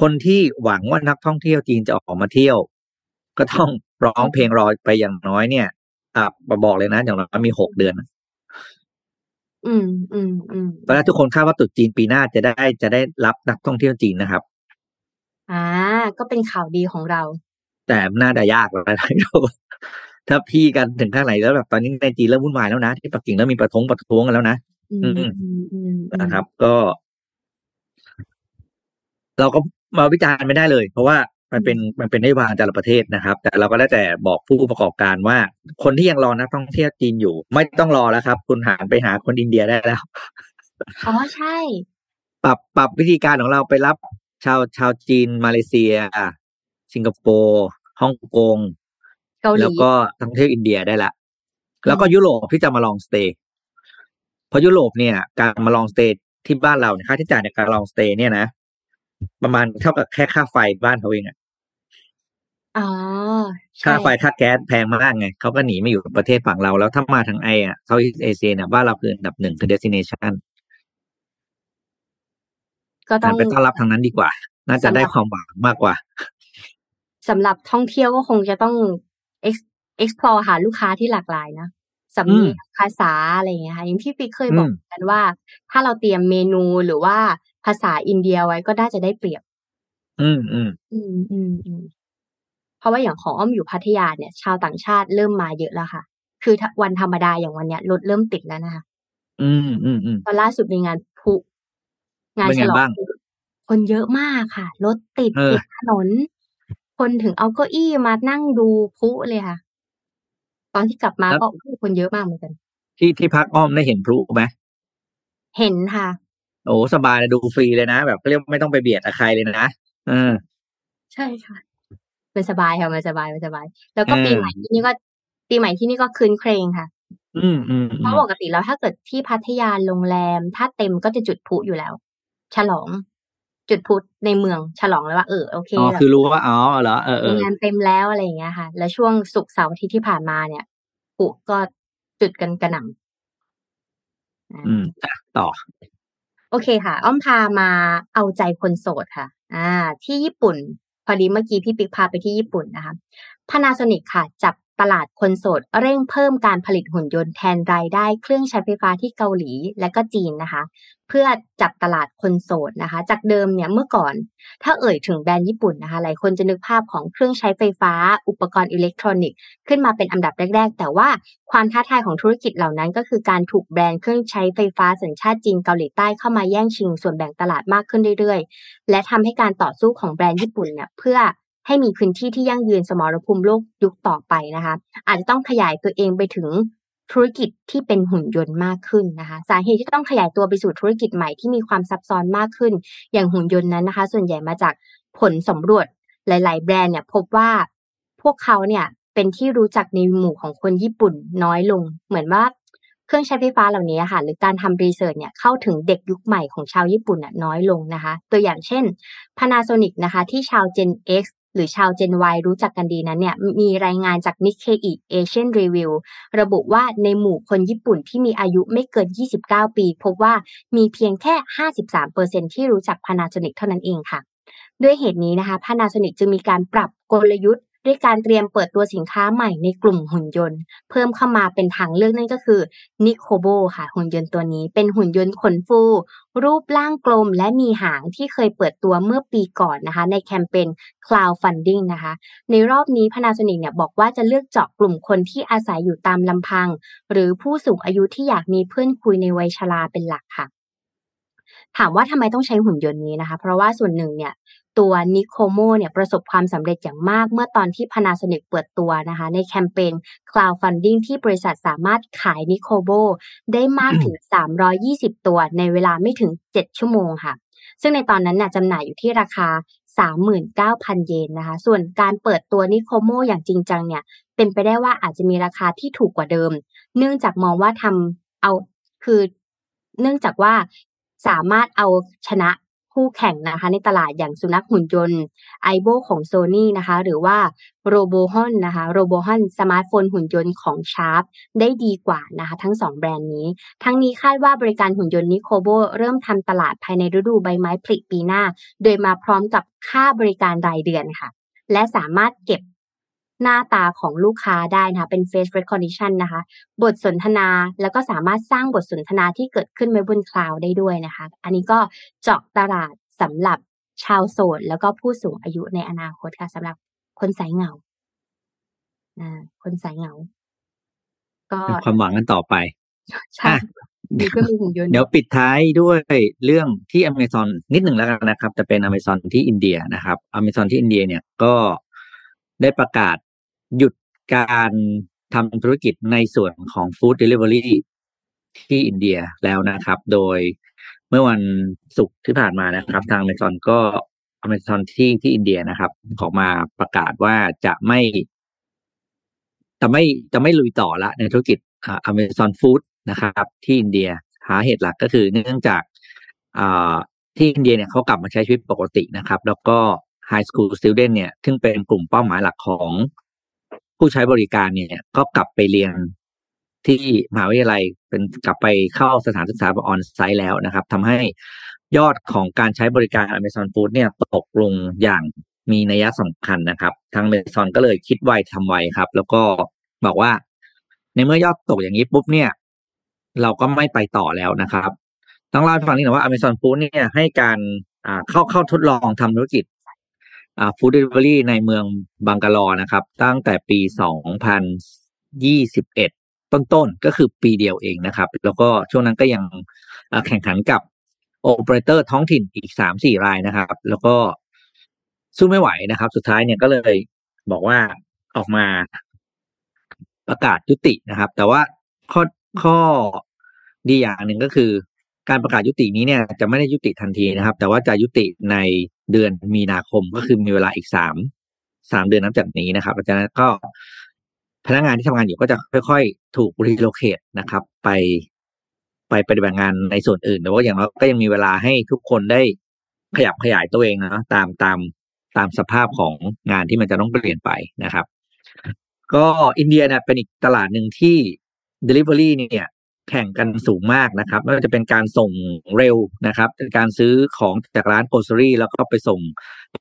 คนที่หวังว่านักท่องเที่ยวจีนจะออกมาเที่ยว ก็ต้องร้องเพลงรอไปอย่างน้อยเนี่ยอ่าบอกเลยนะอย่างน้อยมีหกเดือน อืมอืมอืมตอนแรกทุกคนคาดว่าตุดจีนปีหน้าจะได้จะได้รับนักท่องเที่ยวจีนนะครับ อ่า ก็เป็นข่าวดีของเรา แต่น่าจะยากแล้วนะถ้าพี่กันถึงข้างไหนแล้วแบบตอนนี้ในจีนเริ่มวุ่นวายแล้วนะที่ปักกิ่งเริ่มมีประท้วงประท้วงกันแล้วนะอืมนะครับ ก็ เราก็มาวิจารณ์ไม่ได้เลย เพราะว่า มันเป็นมันเป็นนโยบายแต่ละประเทศนะครับ แต่เราก็ได้แต่บอกผู้ประกอบการว่า คนที่ยังรอนักท่องเที่ยวจีนอยู่ ไม่ต้องรอแล้วครับ คุณหันไปหาคนอินเดียได้แล้วอ๋อใช่ ปรับปรับวิธีการของเราไปรับชาวชาวจีนมาเลเซีย สิงคโปร์ฮ่องกงแล้วก็ทั้งเที่ยวอินเดียได้ละแล้วก็ยุโรปที่จะมา long stay เพราะยุโรปเนี่ย การมา long stay ที่บ้านเราเนี่ยค่าใช้จ่ายในการ long stay เนี่ยนะประมาณเท่ากับแค่ค่าไฟบ้านเขาเองอะ อ๋อค่าไฟค่าแก๊สแพงมากไงเขาก็หนีมาอยู่ประเทศฝั่งเรา แล้วถ้ามาทางไออะเขาเอเชียเนี่ยบ้านเราคืออันดับหนึ่งคือ destinationก็ต้องไปต้อนรับทางนั้นดีกว่า น่าจะได้ความหวังมากกว่าสำหรับท่องเที่ยวก็คงจะต้อง explore หาลูกค้าที่หลากหลายนะสำเนียงภาษาอะไรอย่างเงี้ยค่ะอย่างที่พี่เคยบอกกันว่า ถ้าเราเตรียมเมนูหรือว่าภาษาอินเดียไว้ก็น่าจะได้เปรียบ อืมอืมอืมอืมอืม เพราะว่าอย่างของอ้อมอยู่พัทยาเนี่ย ชาวต่างชาติเริ่มมาเยอะแล้วค่ะ คือวันธรรมดาอย่างวันเนี้ยรถเริ่มติดแล้วนะคะอืมอืมอืมตอนล่าสุดมีงานพุงานฉลองคนเยอะมากค่ะรถติดติดถนน คนถึงเอาเก้าอี้มานั่งดูพุเลยค่ะ ตอนที่กลับมาก็คนเยอะมากเหมือนกัน ที่ที่พักอ้อมได้เห็นพลุไหมเห็นค่ะ โอ้สบายเลยดูฟรีเลยนะ แบบเรียกไม่ต้องไปเบียดใครเลยนะเออใช่ค่ะ มันสบายค่ะมันสบายมันสบาย แล้วก็ปีใหม่ที่นี่ก็ปีใหม่ที่นี่ก็คืนเครงค่ะ อืมอืมเพราะปกติแล้วถ้าเกิดที่พัทยาโรงแรม ถ้าเต็มก็จะจุดพลุอยู่แล้ว ฉลอง จุดพุในเมืองฉลองแล้วว่าเออโอเคอ๋อคือรู้ว่าอ๋อเหรอเออเอองานเต็มแล้วอะไรอย่างเงี้ยค่ะ แล้วช่วงศุกร์เสาร์อาทิตย์ที่ผ่านมาเนี่ยปุก็จุดกันกระหน่ำอืมต่อ โอเคค่ะ อ้อมพามาเอาใจคนโสดค่ะ อ่า ที่ญี่ปุ่น พอดีเมื่อกี้พี่ปิ๊กพาไปที่ญี่ปุ่นนะคะพานาโซนิกค่ะ จับ ตลาดคนโสดเร่งเพิ่มการผลิตหุ่นยนต์แทนรายได้เครื่องใช้ไฟฟ้าที่เกาหลีและก็จีนนะคะ เพื่อจับตลาดคนโสดนะคะ จากเดิมเนี่ยเมื่อก่อน ถ้าเอ่ยถึงแบรนด์ญี่ปุ่นนะคะ หลายคนจะนึกภาพของเครื่องใช้ไฟฟ้า อุปกรณ์อิเล็กทรอนิกส์ขึ้นมาเป็นอันดับแรก ๆ แต่ว่าความท้าทายของธุรกิจเหล่านั้นก็คือการถูกแบรนด์เครื่องใช้ไฟฟ้าสัญชาติจีนเกาหลีใต้เข้ามาแย่งชิงส่วนแบ่งตลาดมากขึ้นเรื่อยๆ และทำให้การต่อสู้ของแบรนด์ญี่ปุ่นเนี่ยเพื่อ ให้มีพื้นที่ที่ยั่งยืนสมรภูมิโลกยุคต่อไปนะคะอาจจะต้องขยายตัวเองไปถึงธุรกิจที่เป็นหุ่นยนต์มากขึ้นนะคะสาเหตุที่ต้องขยายตัวไปสู่ธุรกิจใหม่ที่มีความซับซ้อนมากขึ้น อย่างหุ่นยนต์นั้นนะคะ ส่วนใหญ่มาจากผลสำรวจหลาย ๆ แบรนด์เนี่ยพบว่าพวกเขาเนี่ยเป็นที่รู้จักในหมู่ของคนญี่ปุ่นน้อยลง เหมือนว่าเครื่องใช้ไฟฟ้าเหล่านี้ค่ะหรือการทำรีเสิร์ชเนี่ยเข้าถึงเด็กยุคใหม่ของชาวญี่ปุ่นน้อยลงนะคะ ตัวอย่างเช่น Panasonic นะคะที่ชาว Gen X หรือชาวเจนวายรู้จักกันดีนั้นเนี่ยมีรายงานจาก Nikkei Asian Review ระบุว่าในหมู่คนญี่ปุ่นที่มีอายุไม่เกิน 29 ปี พบว่ามีเพียงแค่ 53%ที่รู้จัก Panasonic เท่านั้นเองค่ะ ด้วยเหตุนี้นะคะ Panasonic จึงมีการปรับกลยุทธ์ ด้วยการเตรียมเปิดตัวสินค้าใหม่ในกลุ่มหุ่นยนต์ เพิ่มเข้ามาเป็นทางเลือกนั่นก็คือนิโคโบค่ะ หุ่นยนต์ตัวนี้เป็นหุ่นยนต์ขนฟู รูปร่างกลมและมีหางที่เคยเปิดตัวเมื่อปีก่อนนะคะ ในแคมเปญ Cloud Funding นะคะ ในรอบนี้ Panasonic เนี่ยบอกว่าจะเลือกเจาะกลุ่มคนที่อาศัยอยู่ตามลำพัง หรือผู้สูงอายุที่อยากมีเพื่อนคุยในวัยชราเป็นหลักค่ะถามว่าทำไมต้องใช้หุ่นยนต์นี้นะคะ เพราะว่าส่วนหนึ่งเนี่ย ตัวนิโคโมเนี่ยประสบความสำเร็จอย่างมากเมื่อตอนที่ Panasonic เปิดตัวนะคะ ในแคมเปญ Cloud Funding ที่บริษัทสามารถขายนิโคโบได้มากถึง 320 ตัวในเวลาไม่ถึง 7 ชั่วโมงค่ะ ซึ่งในตอนนั้นน่ะจำหน่ายอยู่ที่ราคา 39,000 เยนนะคะ ส่วนการเปิดตัวนิโคโมอย่างจริงจังเนี่ย เป็นไปได้ว่าอาจจะมีราคาที่ถูกกว่าเดิม เนื่องจากมองว่าทำเอาคือ เนื่องจากว่าสามารถเอาชนะ คู่แข่งนะคะในตลาดอย่างสุนัขหุ่นยนต์ไอโบของโซนี่นะคะหรือว่าโรโบฮอนนะคะโรโบฮอนสมาร์ทโฟนหุ่นยนต์ของชาร์ปได้ดีกว่านะคะทั้งสองแบรนด์นี้ ทั้งนี้คาดว่าบริการหุ่นยนต์นิโคโบเริ่มทำตลาดภายในฤดูใบไม้ผลิปีหน้า โดยมาพร้อมกับค่าบริการรายเดือนค่ะและสามารถเก็บ หน้าตาของลูกค้าได้นะคะเป็น face recognition นะคะ บทสนทนาแล้วก็สามารถสร้างบทสนทนาที่เกิดขึ้นไว้บนคลาวด์ได้ด้วยนะคะ อันนี้ก็เจาะตลาดสำหรับชาวโสดแล้วก็ผู้สูงอายุในอนาคตค่ะสำหรับคนสายเหงานะคนสายเหงา ก็เป็นความหวังกันต่อไปใช่มีเครื่องมือหุ่นยนต์เดี๋ยวปิดท้ายด้วยเรื่องที่ Amazon นิดหนึ่งแล้วกันนะครับ จะเป็น Amazon ที่อินเดียนะครับ Amazon ที่อินเดียเนี่ยก็ได้ประกาศ หยุดการทำธุรกิจในส่วนของ Food Delivery ที่อินเดียแล้วนะครับ โดยเมื่อวันศุกร์ที่ผ่านมานะครับ ทาง Amazon ก็ Amazon ที่ที่อินเดียนะครับออกมาประกาศว่าจะไม่จะไม่จะไม่ลุยต่อละในธุรกิจอ่า Amazon Food นะครับ ที่อินเดียหาเหตุหลักก็คือเนื่องจากอ่าที่อินเดียเนี่ยเขากลับมาใช้ชีวิตปกตินะครับ แล้วก็ High School Student เนี่ย ซึ่งเป็นกลุ่มเป้าหมายหลักของ ผู้ใช้บริการเนี่ยก็กลับไปเรียนที่มหาวิทยาลัยเป็นกลับไปเข้าสถานศึกษาแบบออนไซต์แล้วนะครับทำให้ยอดของการใช้บริการ Amazon Food เนี่ยตกลงอย่างมีนัยสำคัญนะครับ ทาง Amazon ก็เลยคิดไวทำไวครับ แล้วก็บอกว่า ในเมื่อยอดตกอย่างนี้ปุ๊บเนี่ย เราก็ไม่ไปต่อแล้วนะครับ ต้องเล่าให้ฟังนิดหนึ่งว่า Amazon Food เนี่ยให้การเข้าเข้าทดลองทำธุรกิจ ฟู้ดเดลิเวอรี่ในเมืองบังกาลอนะครับ ตั้งแต่ปี 2021 ต้นๆ ก็คือปีเดียวเองนะครับ แล้วก็ช่วงนั้นก็ยังแข่งขันกับโอเปอเรเตอร์ท้องถิ่นอีก 3-4 รายนะครับ แล้วก็สู้ไม่ไหวนะครับ สุดท้ายเนี่ยก็เลยบอกว่าออกมาประกาศยุตินะครับ แต่ว่าข้อข้อดีอย่างหนึ่งก็คือ การประกาศยุตินี้เนี่ยจะไม่ได้ยุติทันทีนะครับ แต่ว่าจะยุติในเดือนมีนาคมก็คือมีเวลาอีกสามสามเดือนนับจากนี้นะครับเพราะฉะนั้นก็พนักงานที่ทำงานอยู่ก็จะค่อย ๆ ถูกรีโลเคตนะครับ ไปไปปฏิบัติงานในส่วนอื่นแต่ว่าอย่างน้อยก็ยังมีเวลาให้ทุกคนได้ขยับขยายตัวเองนะตามตามตามสภาพของงานที่มันจะต้องเปลี่ยนไปนะครับ ก็อินเดียเนี่ยเป็นอีกตลาดหนึ่งที่ Delivery เนี่ย แข่งกันสูงมากนะครับไม่ว่าจะเป็นการส่งเร็วนะครับการซื้อของจากร้านโกลเซอรี่แล้วก็ไปส่ง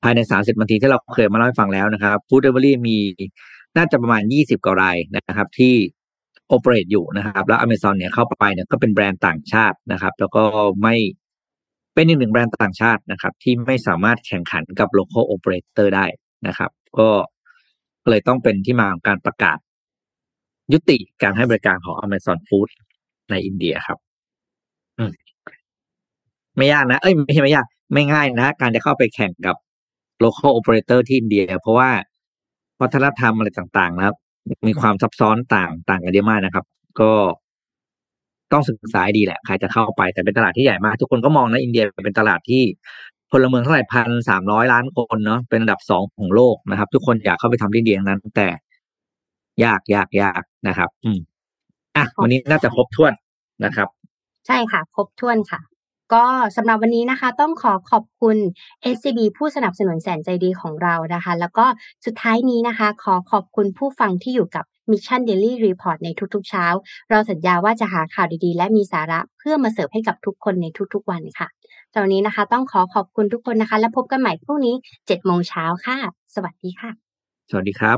ภายใน 30นาทีที่เราเคยมาเล่าให้ฟังแล้วนะครับฟู้ดเดลิเวอรี่มีน่าจะประมาณ 20กว่ารายนะครับที่โอเปเรตอยู่นะครับ แล้ว Amazon เนี่ยเข้าไปเนี่ยก็เป็นแบรนด์ต่างชาตินะครับ แล้วก็ไม่เป็นอีกหนึ่งแบรนด์ต่างชาตินะครับ ที่ไม่สามารถแข่งขันกับโล local operator ได้นะครับ ก็เลยต้องเป็นที่มาของการประกาศ ยุติการให้บริการของ Amazon Food ในอินเดียครับอืมไม่ยากนะ เอ้ยไม่ใช่ไม่ยาก ไม่ง่ายนะ การจะเข้าไปแข่งกับ local operator ที่อินเดีย เพราะว่าวัฒนธรรมอะไรต่างๆ นะครับ มีความซับซ้อนต่างต่างกันเยอะมากนะครับ ก็ต้องศึกษาให้ดีแหละ ใครจะเข้าไปแต่เป็นตลาดที่ใหญ่มาก ทุกคนก็มองนะอินเดียเป็นตลาดที่พลเมืองเท่าไหร่พันสามร้อยล้านคนเนาะเป็นอันดับสองของโลกนะครับ ทุกคนอยากเข้าไปทำที่อินเดียทั้งนั้น แต่ยากยากยากนะครับ อืม อะวันนี้น่าจะครบถ้วนนะครับ ใช่ค่ะ ครบถ้วนค่ะ ก็สำหรับวันนี้นะคะ ต้องขอขอบคุณ SCB ผู้สนับสนุนแสนใจดีของเรานะคะ แล้วก็สุดท้ายนี้นะคะ ขอขอบคุณผู้ฟังที่อยู่กับ Mission Daily Report ในทุกๆเช้า เราสัญญาว่าจะหาข่าวดีๆ และมีสาระเพื่อมาเสิร์ฟให้กับทุกคนในทุกๆวันค่ะตอนนี้นะคะ ต้องขอขอบคุณทุกคนนะคะ แล้วพบกันใหม่พรุ่งนี้7โมงเช้าค่ะ สวัสดีค่ะ สวัสดีครับ